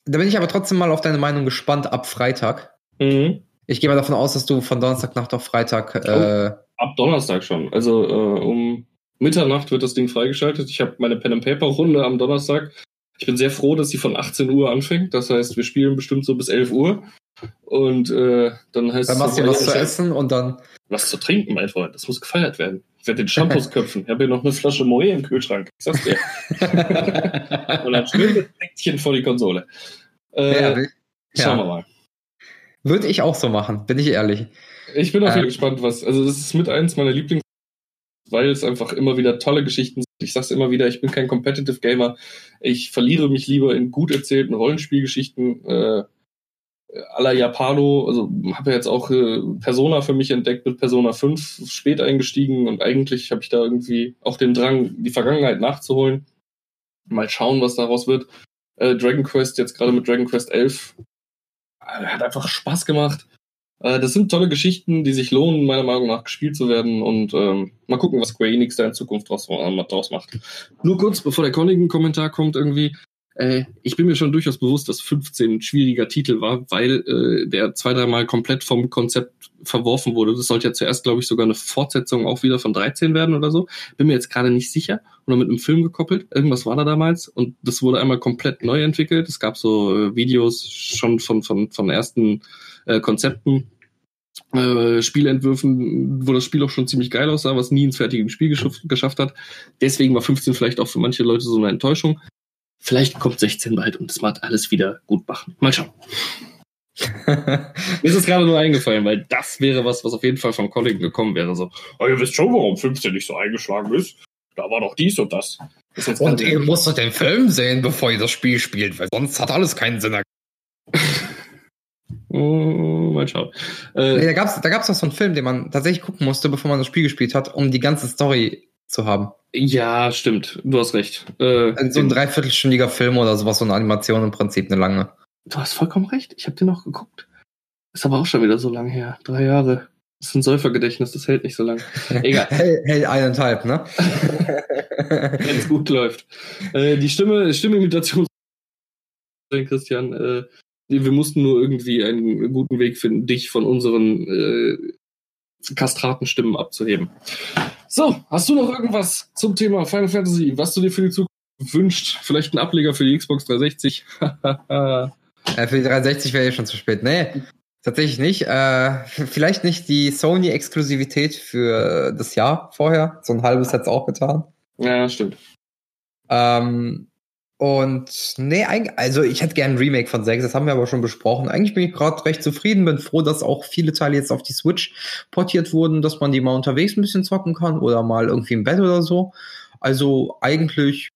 Da bin ich aber trotzdem mal auf deine Meinung gespannt ab Freitag. Mhm. Ich gehe mal davon aus, dass du von Donnerstagnacht auf Freitag. Äh, Ab Donnerstag schon. Also äh, um Mitternacht wird das Ding freigeschaltet. Ich habe meine Pen and Paper Runde am Donnerstag. Ich bin sehr froh, dass sie von 18 Uhr anfängt. Das heißt, wir spielen bestimmt so bis 11 Uhr. Und äh, dann heißt dann machst du es, dir was zu essen und dann. was zu trinken, mein Freund. Das muss gefeiert werden. Ich werde den Shampoos *laughs* köpfen. Ich habe hier noch eine Flasche Moe im Kühlschrank. Ich sag's dir. *laughs* Und dann schön mit Päckchen vor die Konsole. Äh, ja, will- Schauen wir ja. mal. Würde ich auch so machen, bin ich ehrlich. Ich bin auf jeden Fall Ähm. gespannt, was. Also, das ist mit eins meiner Lieblings, weil es einfach immer wieder tolle Geschichten sind. Ich sag's immer wieder, ich bin kein Competitive Gamer. Ich verliere mich lieber in gut erzählten Rollenspielgeschichten. Äh, aller Japano, also habe ja jetzt auch äh, Persona für mich entdeckt mit Persona 5 spät eingestiegen und eigentlich habe ich da irgendwie auch den Drang, die Vergangenheit nachzuholen. Mal schauen, was daraus wird. Äh, Dragon Quest, jetzt gerade mit Dragon Quest 11, äh, hat einfach Spaß gemacht. Äh, das sind tolle Geschichten, die sich lohnen, meiner Meinung nach gespielt zu werden. Und ähm, mal gucken, was Square Enix da in Zukunft draus, äh, draus macht. Nur kurz, bevor der Connigan-Kommentar kommt, irgendwie. Äh, ich bin mir schon durchaus bewusst, dass 15 ein schwieriger Titel war, weil äh, der zwei, dreimal komplett vom Konzept verworfen wurde. Das sollte ja zuerst, glaube ich, sogar eine Fortsetzung auch wieder von 13 werden oder so. Bin mir jetzt gerade nicht sicher. Oder mit einem Film gekoppelt. Irgendwas war da damals. Und das wurde einmal komplett neu entwickelt. Es gab so äh, Videos schon von, von, von ersten äh, Konzepten, äh, Spielentwürfen, wo das Spiel auch schon ziemlich geil aussah, was nie ins fertige Spiel geschaff, geschafft hat. Deswegen war 15 vielleicht auch für manche Leute so eine Enttäuschung. Vielleicht kommt 16 bald und das macht alles wieder gut machen. Mal schauen. *laughs* Mir ist es gerade nur eingefallen, weil das wäre was, was auf jeden Fall vom Kollegen gekommen wäre. So, oh, ihr wisst schon, warum 15 nicht so eingeschlagen ist. Da war doch dies und das. das Und ihr müsst doch den Film sehen, bevor ihr das Spiel spielt, weil sonst hat alles keinen Sinn. *laughs* Oh, mal schauen. Nee, Äh, da gab's, da gab's doch so einen Film, den man tatsächlich gucken musste, bevor man das Spiel gespielt hat, um die ganze Story zu haben. ja, stimmt. Du hast recht. Äh, So ein dreiviertelstündiger Film oder sowas, so eine Animation im Prinzip, eine lange. du hast vollkommen recht. Ich habe den noch geguckt. Ist aber auch schon wieder so lange her. Drei Jahre. Das ist ein Säufergedächtnis, das hält nicht so lange. *laughs* Egal. Hell, hell eineinhalb, ne? *laughs* wenn es gut läuft. Äh, die Stimme, Stimmimitation, Christian, äh, wir mussten nur irgendwie einen guten Weg finden, dich von unseren äh, Kastratenstimmen abzuheben. So, hast du noch irgendwas zum Thema Final Fantasy, was du dir für die Zukunft wünscht? Vielleicht ein Ableger für die Xbox 360? *laughs* Äh, für die 360 wäre ja schon zu spät. Nee, tatsächlich nicht. Äh, vielleicht nicht die Sony-Exklusivität für das Jahr vorher. So ein halbes hat's auch getan. ja, stimmt. Ähm, und nee, also ich hätte gern ein Remake von 6, das haben wir aber schon besprochen. Eigentlich bin ich gerade recht zufrieden, bin froh, dass auch viele Teile jetzt auf die Switch portiert wurden, dass man die mal unterwegs ein bisschen zocken kann oder mal irgendwie im Bett oder so. Also eigentlich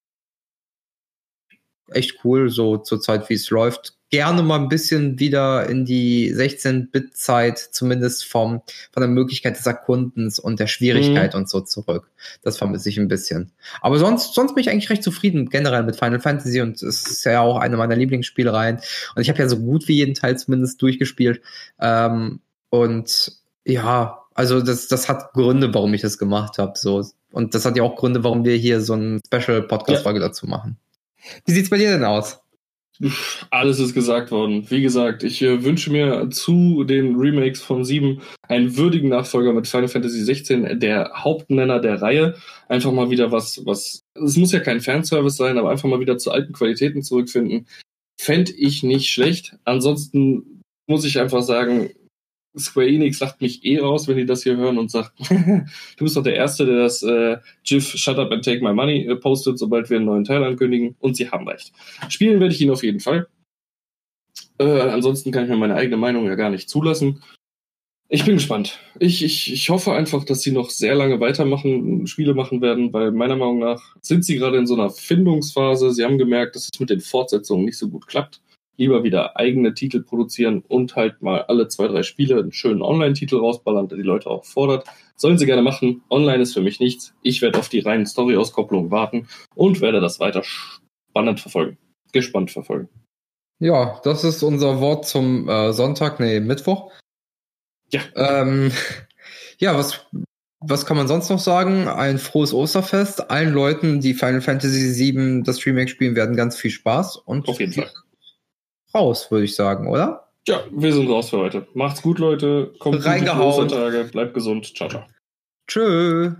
echt cool, so zur Zeit, wie es läuft. Gerne mal ein bisschen wieder in die 16-Bit-Zeit, zumindest vom, von der Möglichkeit des Erkundens und der Schwierigkeit und so zurück. Das vermisse ich ein bisschen. Aber sonst, sonst bin ich eigentlich recht zufrieden generell mit Final Fantasy und es ist ja auch eine meiner Lieblingsspielereien. Und ich habe ja so gut wie jeden Teil zumindest durchgespielt. Ähm, und ja, also das, das hat Gründe, warum ich das gemacht habe. So. Und das hat ja auch Gründe, warum wir hier so ein Special-Podcast-Folge dazu machen. Wie sieht's bei dir denn aus? Alles ist gesagt worden. Wie gesagt, ich äh, wünsche mir zu den Remakes von 7 einen würdigen Nachfolger mit Final Fantasy 16, der Hauptnenner der Reihe. Einfach mal wieder was, was, es muss ja kein Fanservice sein, aber einfach mal wieder zu alten Qualitäten zurückfinden. Fände ich nicht schlecht. Ansonsten muss ich einfach sagen, Square Enix lacht mich eh raus, wenn die das hier hören und sagt, *laughs* du bist doch der Erste, der das äh, GIF Shut Up and Take My Money äh, postet, sobald wir einen neuen Teil ankündigen. Und sie haben recht. Spielen werde ich ihn auf jeden Fall. Äh, ansonsten kann ich mir meine eigene Meinung ja gar nicht zulassen. Ich bin gespannt. Ich, ich, ich hoffe einfach, dass sie noch sehr lange weitermachen, Spiele machen werden, weil meiner Meinung nach sind sie gerade in so einer Findungsphase. Sie haben gemerkt, dass es mit den Fortsetzungen nicht so gut klappt. Lieber wieder eigene Titel produzieren und halt mal alle zwei, drei Spiele einen schönen Online-Titel rausballern, der die Leute auch fordert. Sollen sie gerne machen. Online ist für mich nichts. Ich werde auf die reinen Story-Auskopplungen warten und werde das weiter spannend verfolgen. Gespannt verfolgen. Ja, das ist unser Wort zum äh, Sonntag, nee, Mittwoch. Ja. Ähm, ja, was, was kann man sonst noch sagen? Ein frohes Osterfest. Allen Leuten, die Final Fantasy VII das Remake spielen, werden ganz viel Spaß und Auf jeden Fall. Raus, würde ich sagen, oder? Ja, wir sind raus für heute. Macht's gut, Leute. Kommt Reingehauen. Ostertage. Bleibt gesund. Ciao, ciao. Tschö.